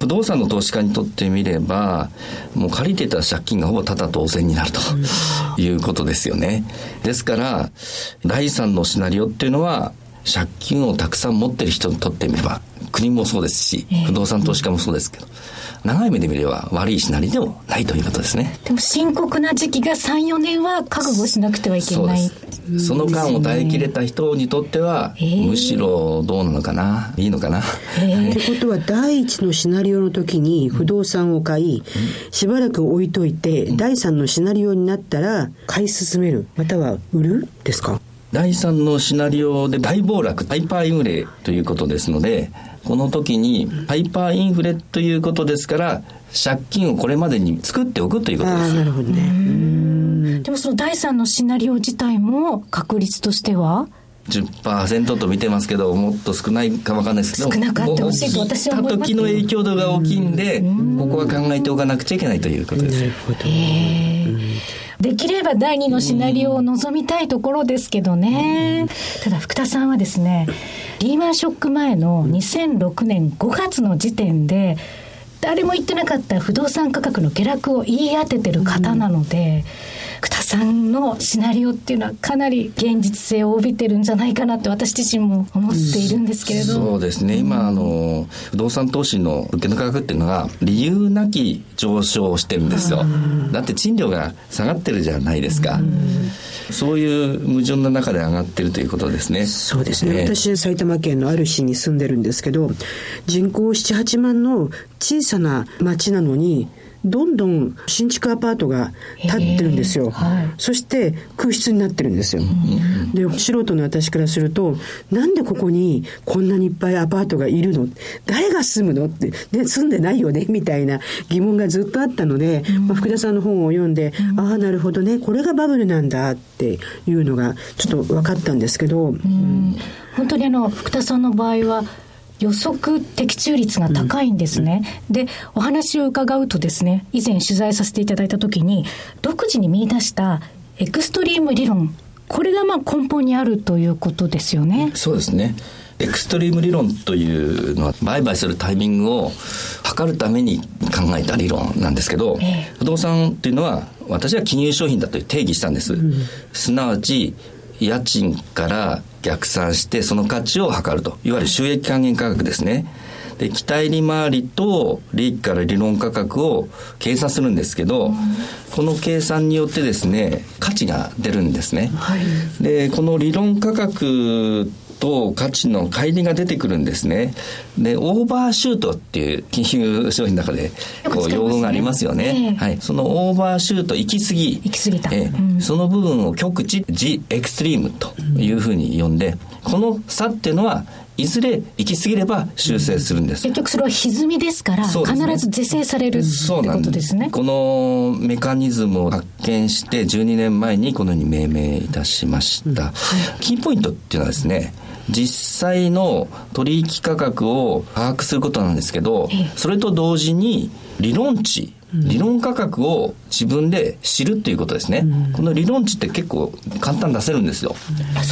不動産の投資家にとってみれば、もう借りてた借金がほぼただ当然になるということですよね。ですから、第三のシナリオっていうのは、借金をたくさん持ってる人にとってみれば、国もそうですし、不動産投資家もそうですけど、長い目で見れば悪いシナリでもないということですね。
でも深刻な時期が3、4年は覚悟しなくてはいけない。
その間を耐えきれた人にとっては、むしろどうなのかな、いいのかな？
ってことは、第一のシナリオの時に不動産を買い、しばらく置いといて、第三のシナリオになったら買い進める、または売る？ですか？
第三のシナリオで大暴落、ハイパーインフレということですので、この時にハイパーインフレということですから、借金をこれまでに作っておくということです。なるほど
ね。でもその第三のシナリオ自体も確率としては
？10%と見てますけどもっと少ないかもわかんないですけど
少なかったほしいと私は思い
ます、時の影響度が大きいんでここは考えておかなくちゃいけないということです。なるほど。
できれば第二のシナリオを望みたいところですけどね。ただ福田さんはですね、リーマンショック前の2006年5月の時点で、誰も言ってなかった不動産価格の下落を言い当ててる方なので、福田さんのシナリオっていうのはかなり現実性を帯びてるんじゃないかなって私自身も思っているんですけれど、
そうですね。今あの不動産投資の受けの価格っていうのが理由なき上昇をしてるんですよ。だって賃料が下がってるじゃないですか。そういう矛盾の中で上がってるということですね。
そうですね。えー、私、埼玉県のある市に住んでるんですけど、人口7、8万の小さな町なのに、どんどん新築アパートが建ってるんですよ。はい、そして空室になってるんですよ。で、素人の私からすると、なんでここにこんなにいっぱいアパートがいるの？誰が住むの？って、ね、住んでないよね？みたいな疑問がずっとあったので、まあ、福田さんの本を読んで、ああ、なるほどね、これがバブルなんだっていうのがちょっと分かったんですけど。
本当にあの、福田さんの場合は、予測的中率が高いんですね、うん、でお話を伺うとですね以前取材させていただいた時に独自に見出したエクストリーム理論これがまあ根本にあるということですよね。
そうですね。エクストリーム理論というのは売買するタイミングを測るために考えた理論なんですけど、え不動産っていうのは私は金融商品だと定義したんです、うん、すなわち家賃から逆算してその価値を測ると。いわゆる収益還元価格ですね。で期待利回りと利益から理論価格を計算するんですけど、うん、この計算によってですね価値が出るんですね、はい、でこの理論価格と価値の乖離が出てくるんですね。で、オーバーシュートっていう金融商品の中でこう用語がありますよね。はい。そのオーバーシュート行き過ぎ。
行き過ぎた。え
ー、その部分を極地、ジ・エクストリームというふうに呼んで、この差っていうのはいずれ行き過ぎれば修正するんです。
結局それは歪みですから、ね、必ず是正されるってことですね。
このメカニズムを発見して12年前にこのように命名いたしました。はい、キーポイントっていうのはですね、実際の取引価格を把握することなんですけど、それと同時に理論値、理論価格を自分で知るっていうことですね、うん、この理論値って結構簡単に出せるんですよ、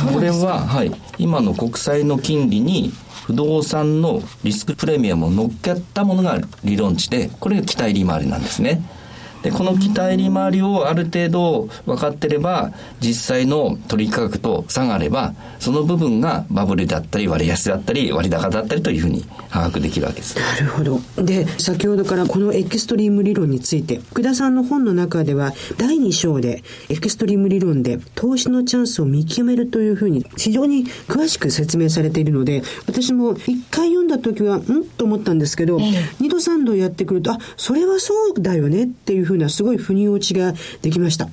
うん、これは、はい、今の国債の金利に不動産のリスクプレミアムを乗っけたものが理論値でこれが期待利回りなんですねでこの期待利回りをある程度分かってれば実際の取引価格と差があればその部分がバブルだったり割安だったり割高だったりというふうに把握できるわけです。
なるほど。で先ほどからこのエクストリーム理論について福田さんの本の中では第2章でエクストリーム理論で投資のチャンスを見極めるというふうに非常に詳しく説明されているので私も一回読んだ時はん？と思ったんですけど、二度三度やってくるとあそれはそうだよねっていうふうふうなすごい腑に落ちができました。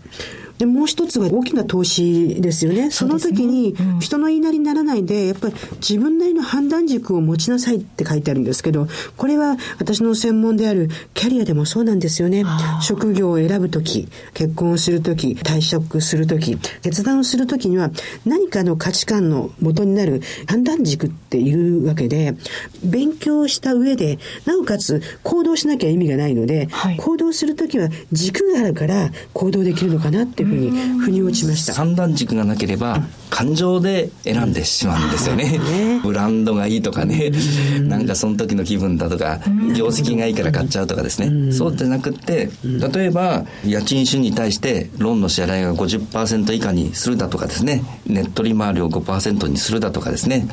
で、もう一つは大きな投資ですよね。その時に人の言いなりにならないで、やっぱり自分なりの判断軸を持ちなさいって書いてあるんですけど、これは私の専門であるキャリアでもそうなんですよね。職業を選ぶ時、結婚をする時、退職する時、決断をする時には何かの価値観の元になる判断軸っているわけで、勉強した上で、なおかつ行動しなきゃ意味がないので、はい、行動する時は軸があるから行動できるのかなっていうふうに腑に落ちました
三段軸がなければ感情で選んでしまうんですよね、ブランドがいいとかね、なんかその時の気分だとか、業績がいいから買っちゃうとかですね、そうじゃなくって例えば家賃収入に対してローンの支払いが50%以下にするだとかですねネット利回りを5%にするだとかですね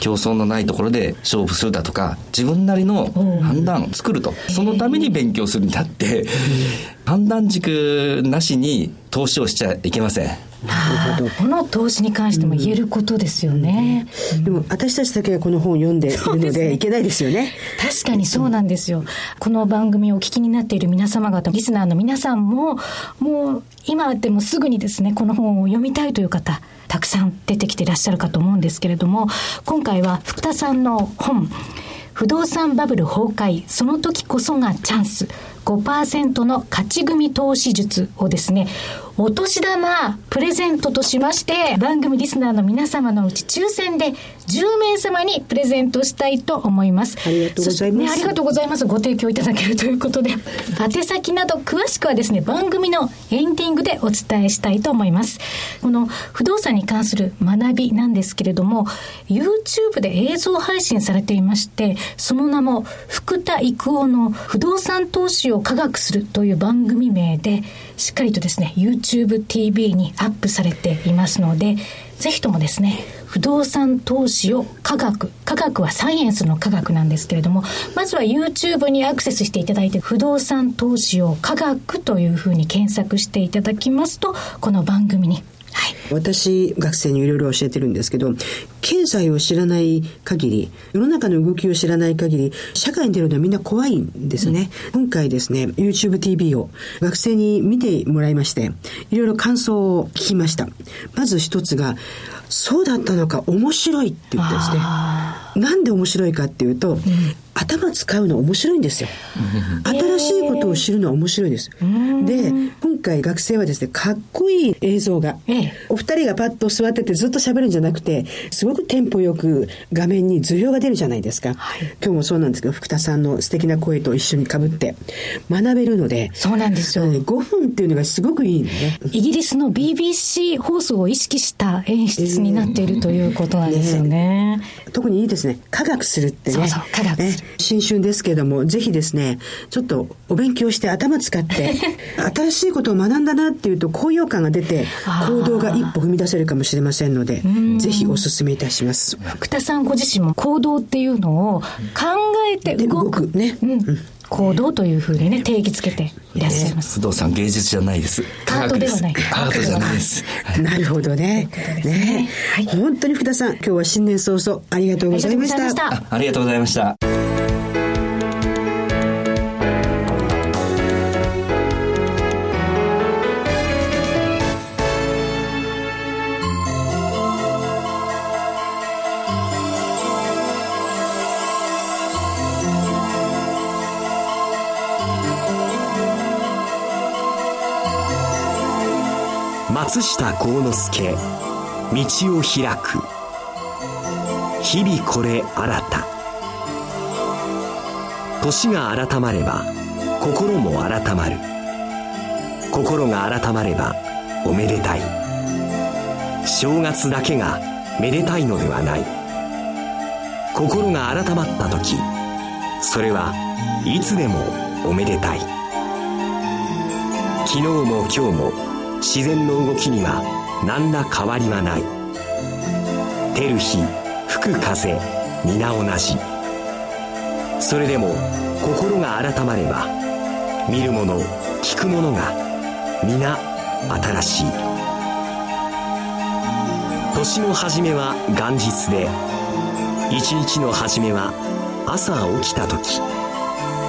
競争のないところで勝負するだとか自分なりの判断を作るとそのために勉強するんだって判断軸なしに投資をしちゃいけません。
なるほど。この投資に関しても言えることですよね。
うん、でも私たちだけがこの本を読んでいるのでで、いけないですよね。
確かにそうなんですよ。この番組をお聞きになっている皆様方、リスナーの皆さんも、もう今でもすぐにですね、この本を読みたいという方、たくさん出てきていらっしゃるかと思うんですけれども、今回は福田さんの本、不動産バブル崩壊、その時こそがチャンス。5%の勝ち組投資術をですね、お年玉プレゼントとしまして、番組リスナーの皆様のうち抽選で10名様にプレゼントしたいと思います。
ありがとうございます。
ね、ありがとうございます。ご提供いただけるということで、宛先など詳しくはですね、番組のエンディングでお伝えしたいと思います。この不動産に関する学びなんですけれども、YouTube で映像配信されていまして、その名も福田育夫の不動産投資を科学するという番組名で、しっかりとですね、YouTube TV にアップされていますので、ぜひともですね、不動産投資を科学、科学はサイエンスの科学なんですけれども、まずは YouTube にアクセスしていただいて、不動産投資を科学というふうに検索していただきますと、この番組に
はい、私、学生にいろいろ教えてるんですけど、経済を知らない限り、世の中の動きを知らない限り、社会に出るのはみんな怖いんですね。うん、今回ですね、YouTube TV を学生に見てもらいまして、いろいろ感想を聞きました。まず一つが、そうだったのか面白いって言ってですね。なんで面白いかっていうと、うん、頭使うの面白いんですよ。新しいことを知るのは面白いです。で、今回学生はですね、かっこいい映像が、お二人がパッと座っててずっと喋るんじゃなくて、すごくテンポよく画面に図表が出るじゃないですか。はい、今日もそうなんですけど、福田さんの素敵な声と一緒にかぶって学べるので、
そうなんですよ。5
分っていうのがすごくいいね。
イギリスの BBC 放送を意識した演出になっているということなんですよね。ね
特にいいですね。科学するってね。そうそう、科学する。新春ですけども、ぜひですね、ちょっとお勉強して頭使って、新しいことを学んだなっていうと高揚感が出て、行動が一歩踏み出せるかもしれませんので、ぜひお勧めいたします。
福田さんご自身も行動っていうのを考えて動く。ね。うん、行動というふうにね定義つけていらっしゃいます、
不動産芸術じゃないです。
アートではない。
アートじゃないです。
なるほどね。ね。本当に福田さん今日は新年早々ありがとうございました。
ありがとうございました
松下幸之助道を開く。日々これ新た。年が改まれば心も改まる。心が改まればおめでたい。正月だけがめでたいのではない。心が改まった時それはいつでもおめでたい。昨日も今日も自然の動きには何ら変わりはない。照る日吹く風皆同じ。それでも心が改まれば見るもの聞くものが皆新しい。年の初めは元日で一日の初めは朝起きた時。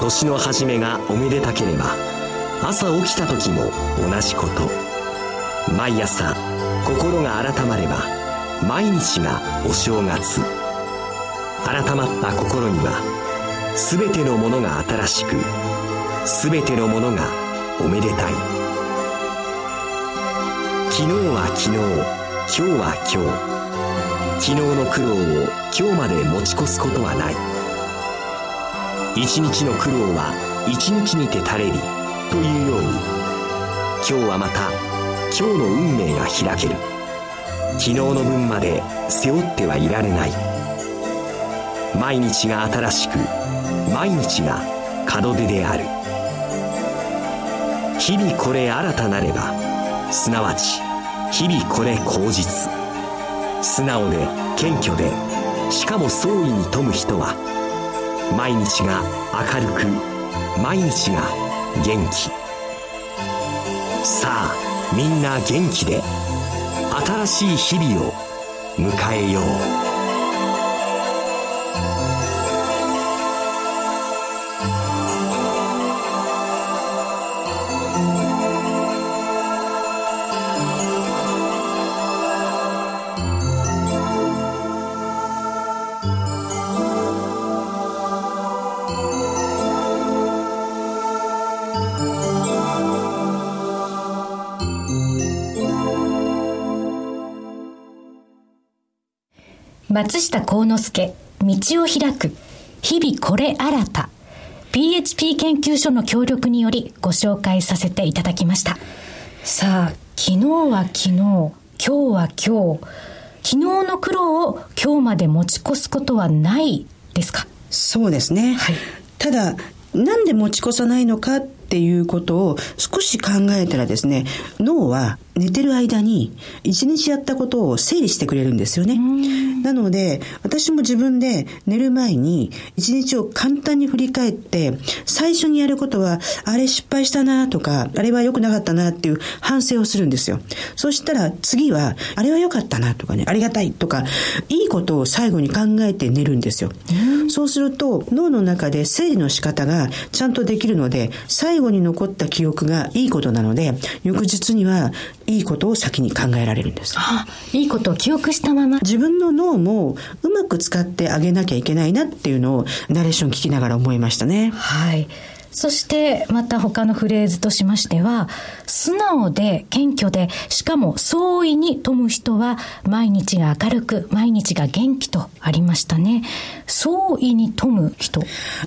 年の初めがおめでたければ朝起きた時も同じこと。毎朝心が改まれば毎日がお正月。改まった心には全てのものが新しく全てのものがおめでたい。昨日は昨日今日は今日。昨日の苦労を今日まで持ち越すことはない。一日の苦労は一日にて垂れりというように今日はまた今日の運命が開ける。昨日の分まで背負ってはいられない。毎日が新しく毎日が門出である。日々これ新たなればすなわち日々これ口実。素直で謙虚でしかも総意に富む人は毎日が明るく毎日が元気。さあみんな元気で新しい日々を迎えよう。
松下幸之助、道を開く、日々これ新た。PHP 研究所の協力によりご紹介させていただきました。さあ、昨日は昨日、今日は今日、昨日の苦労を今日まで持ち越すことはないですか？
そうですね。はい。ただ、なんで持ち越さないのかっていうことを少し考えたらですね、脳は寝てる間に一日やったことを整理してくれるんですよね。なので、私も自分で寝る前に一日を簡単に振り返って、最初にやることは、あれ失敗したなとか、あれは良くなかったなっていう反省をするんですよ。そしたら次は、あれは良かったなとかね、ありがたいとか、いいことを最後に考えて寝るんですよ。そうすると、脳の中で整理の仕方がちゃんとできるので、最後に残った記憶がいいことなので、翌日にはいいことを先に考えられるんです。
あいいことを記憶したまま。
自分の脳もうまく使ってあげなきゃいけないなっていうのをナレーション聞きながら思いましたね。
はい。そしてまた他のフレーズとしましては、素直で謙虚で、しかも総意に富む人は毎日が明るく、毎日が元気とありましたね。総意に富む人。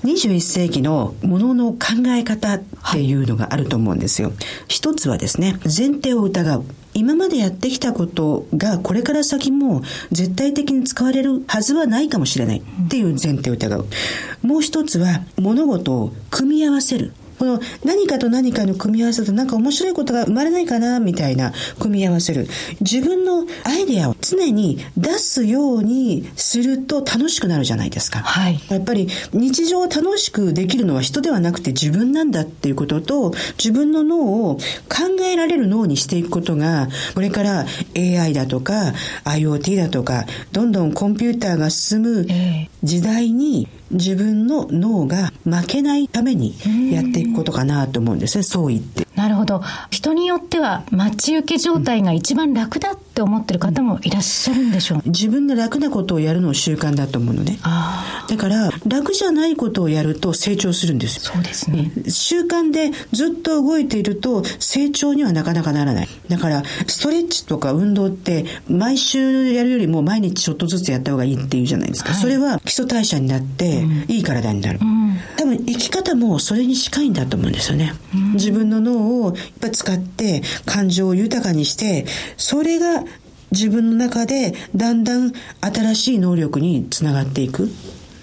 21世紀のものの考え方っていうのがあると思うんですよ。一つはですね、前提を疑う。今までやってきたことがこれから先も絶対的に使われるはずはないかもしれないっていう前提を疑う。もう一つは物事を組み合わせる。この何かと何かの組み合わせとなんか面白いことが生まれないかなみたいな組み合わせる。自分のアイデアを常に出すようにすると楽しくなるじゃないですか。
はい。
やっぱり日常楽しくできるのは人ではなくて自分なんだっていうことと自分の脳を考えられる脳にしていくことがこれから AI だとか IoT だとかどんどんコンピューターが進む時代に自分の脳が負けないためにやっていくことかなと思うんですね、そう言って。
なるほど。人によっては待ち受け状態が一番楽だって思ってる方もいらっしゃるんでしょう、
自分が楽なことをやるのを習慣だと思うのね。だから、楽じゃないことをやると成長するんです
そうですね。
習慣でずっと動いていると成長にはなかなかならない。だから、ストレッチとか運動って毎週やるよりも毎日ちょっとずつやった方がいいっていうじゃないですか。はい、それは基礎代謝になって、いい体になる。うん、多分生き方もそれに近いんだと思うんですよね。うん、自分の脳をいっぱい使って感情を豊かにして、それが自分の中でだんだん新しい能力につながっていく。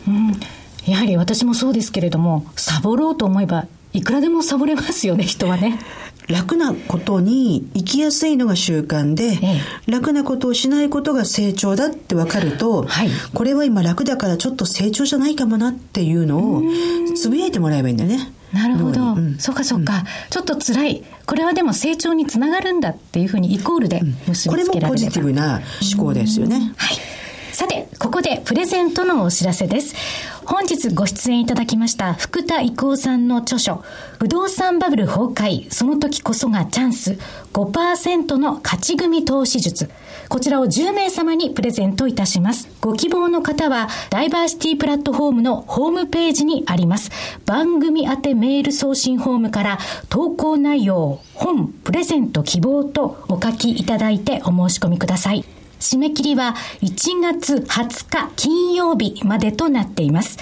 うん、やはり私もそうですけれども、サボろうと思えばいくらでもサボれますよね、人はね。
楽なことに生きやすいのが習慣で、ええ、楽なことをしないことが成長だって分かると、はい、これは今楽だからちょっと成長じゃないかもなっていうのをつぶやいてもらえばいいんだよね。
なるほど。うん、そうかそうか、うん、ちょっと辛い。これはでも成長につながるんだっていうふうにイコールで結びつけられれば、うん、これも
ポジティブな思考ですよね。
はい。さて、ここでプレゼントのお知らせです。本日ご出演いただきました福田郁夫さんの著書、不動産バブル崩壊、その時こそがチャンス、5%の勝ち組投資術。こちらを10名様にプレゼントいたします。ご希望の方は、ダイバーシティプラットフォームのホームページにあります。番組宛てメール送信フォームから投稿内容、本、プレゼント希望とお書きいただいてお申し込みください。締め切りは1月20日金曜日までとなっています。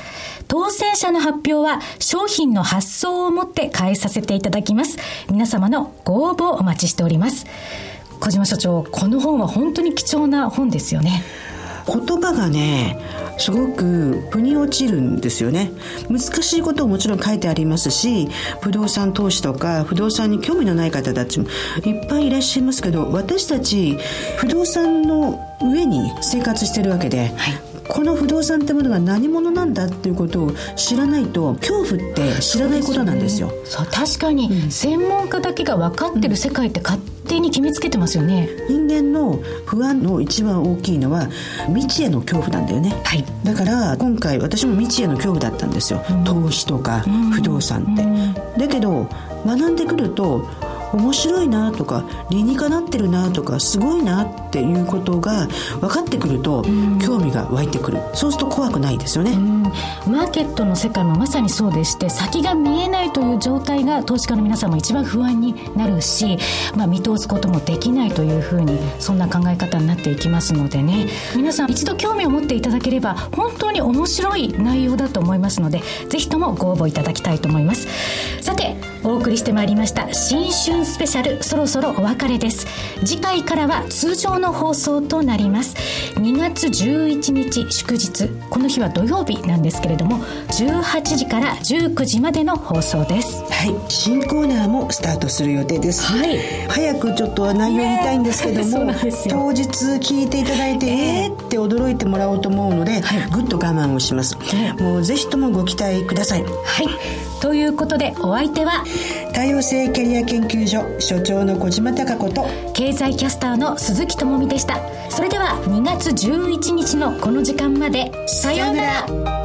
当選者の発表は商品の発送をもって返させていただきます。皆様のご応募をお待ちしております。小島所長、この本は本当に貴重な本ですよね。
言葉がねすごく腑に落ちるんですよね。難しいことももちろん書いてありますし不動産投資とか不動産に興味のない方たちもいっぱいいらっしゃいますけど私たち不動産の上に生活してるわけで、はい。この不動産ってものが何者なんだっていうことを知らないと恐怖って知らないことなんですよ。
そう、ね、確かに、専門家だけが分かってる世界って勝手に決めつけてますよね。
人間の不安の一番大きいのは未知への恐怖なんだよね。はい。だから今回私も未知への恐怖だったんですよ。うん、投資とか不動産って。うん、だけど学んでくると面白いなとか理にかなってるなとかすごいなっていうことが分かってくると興味が湧いてくる。そうすると怖くないですよね。
マーケットの世界もまさにそうでして先が見えないという状態が投資家の皆さんも一番不安になるし、まあ、見通すこともできないというふうにそんな考え方になっていきますのでね。皆さん一度興味を持っていただければ本当に面白い内容だと思いますのでぜひともご応募いただきたいと思います。さてお送りしてまいりました新春春スペシャルそろそろお別れです。次回からは通常の放送となります。2月11日祝日。この日は土曜日なんですけれども18時から19時までの放送です。
はい。新コーナーもスタートする予定です、はい、早くちょっと内容言いたいんですけども 当日聞いていただいてえーって驚いてもらおうと思うので、はい、ぐっと我慢をします、もうぜひともご期待ください。
はいということでお相手は
多様性キャリア研究所所長の小島貴子と
経済キャスターの鈴木智美でした。それでは2月11日のこの時間まで。さようなら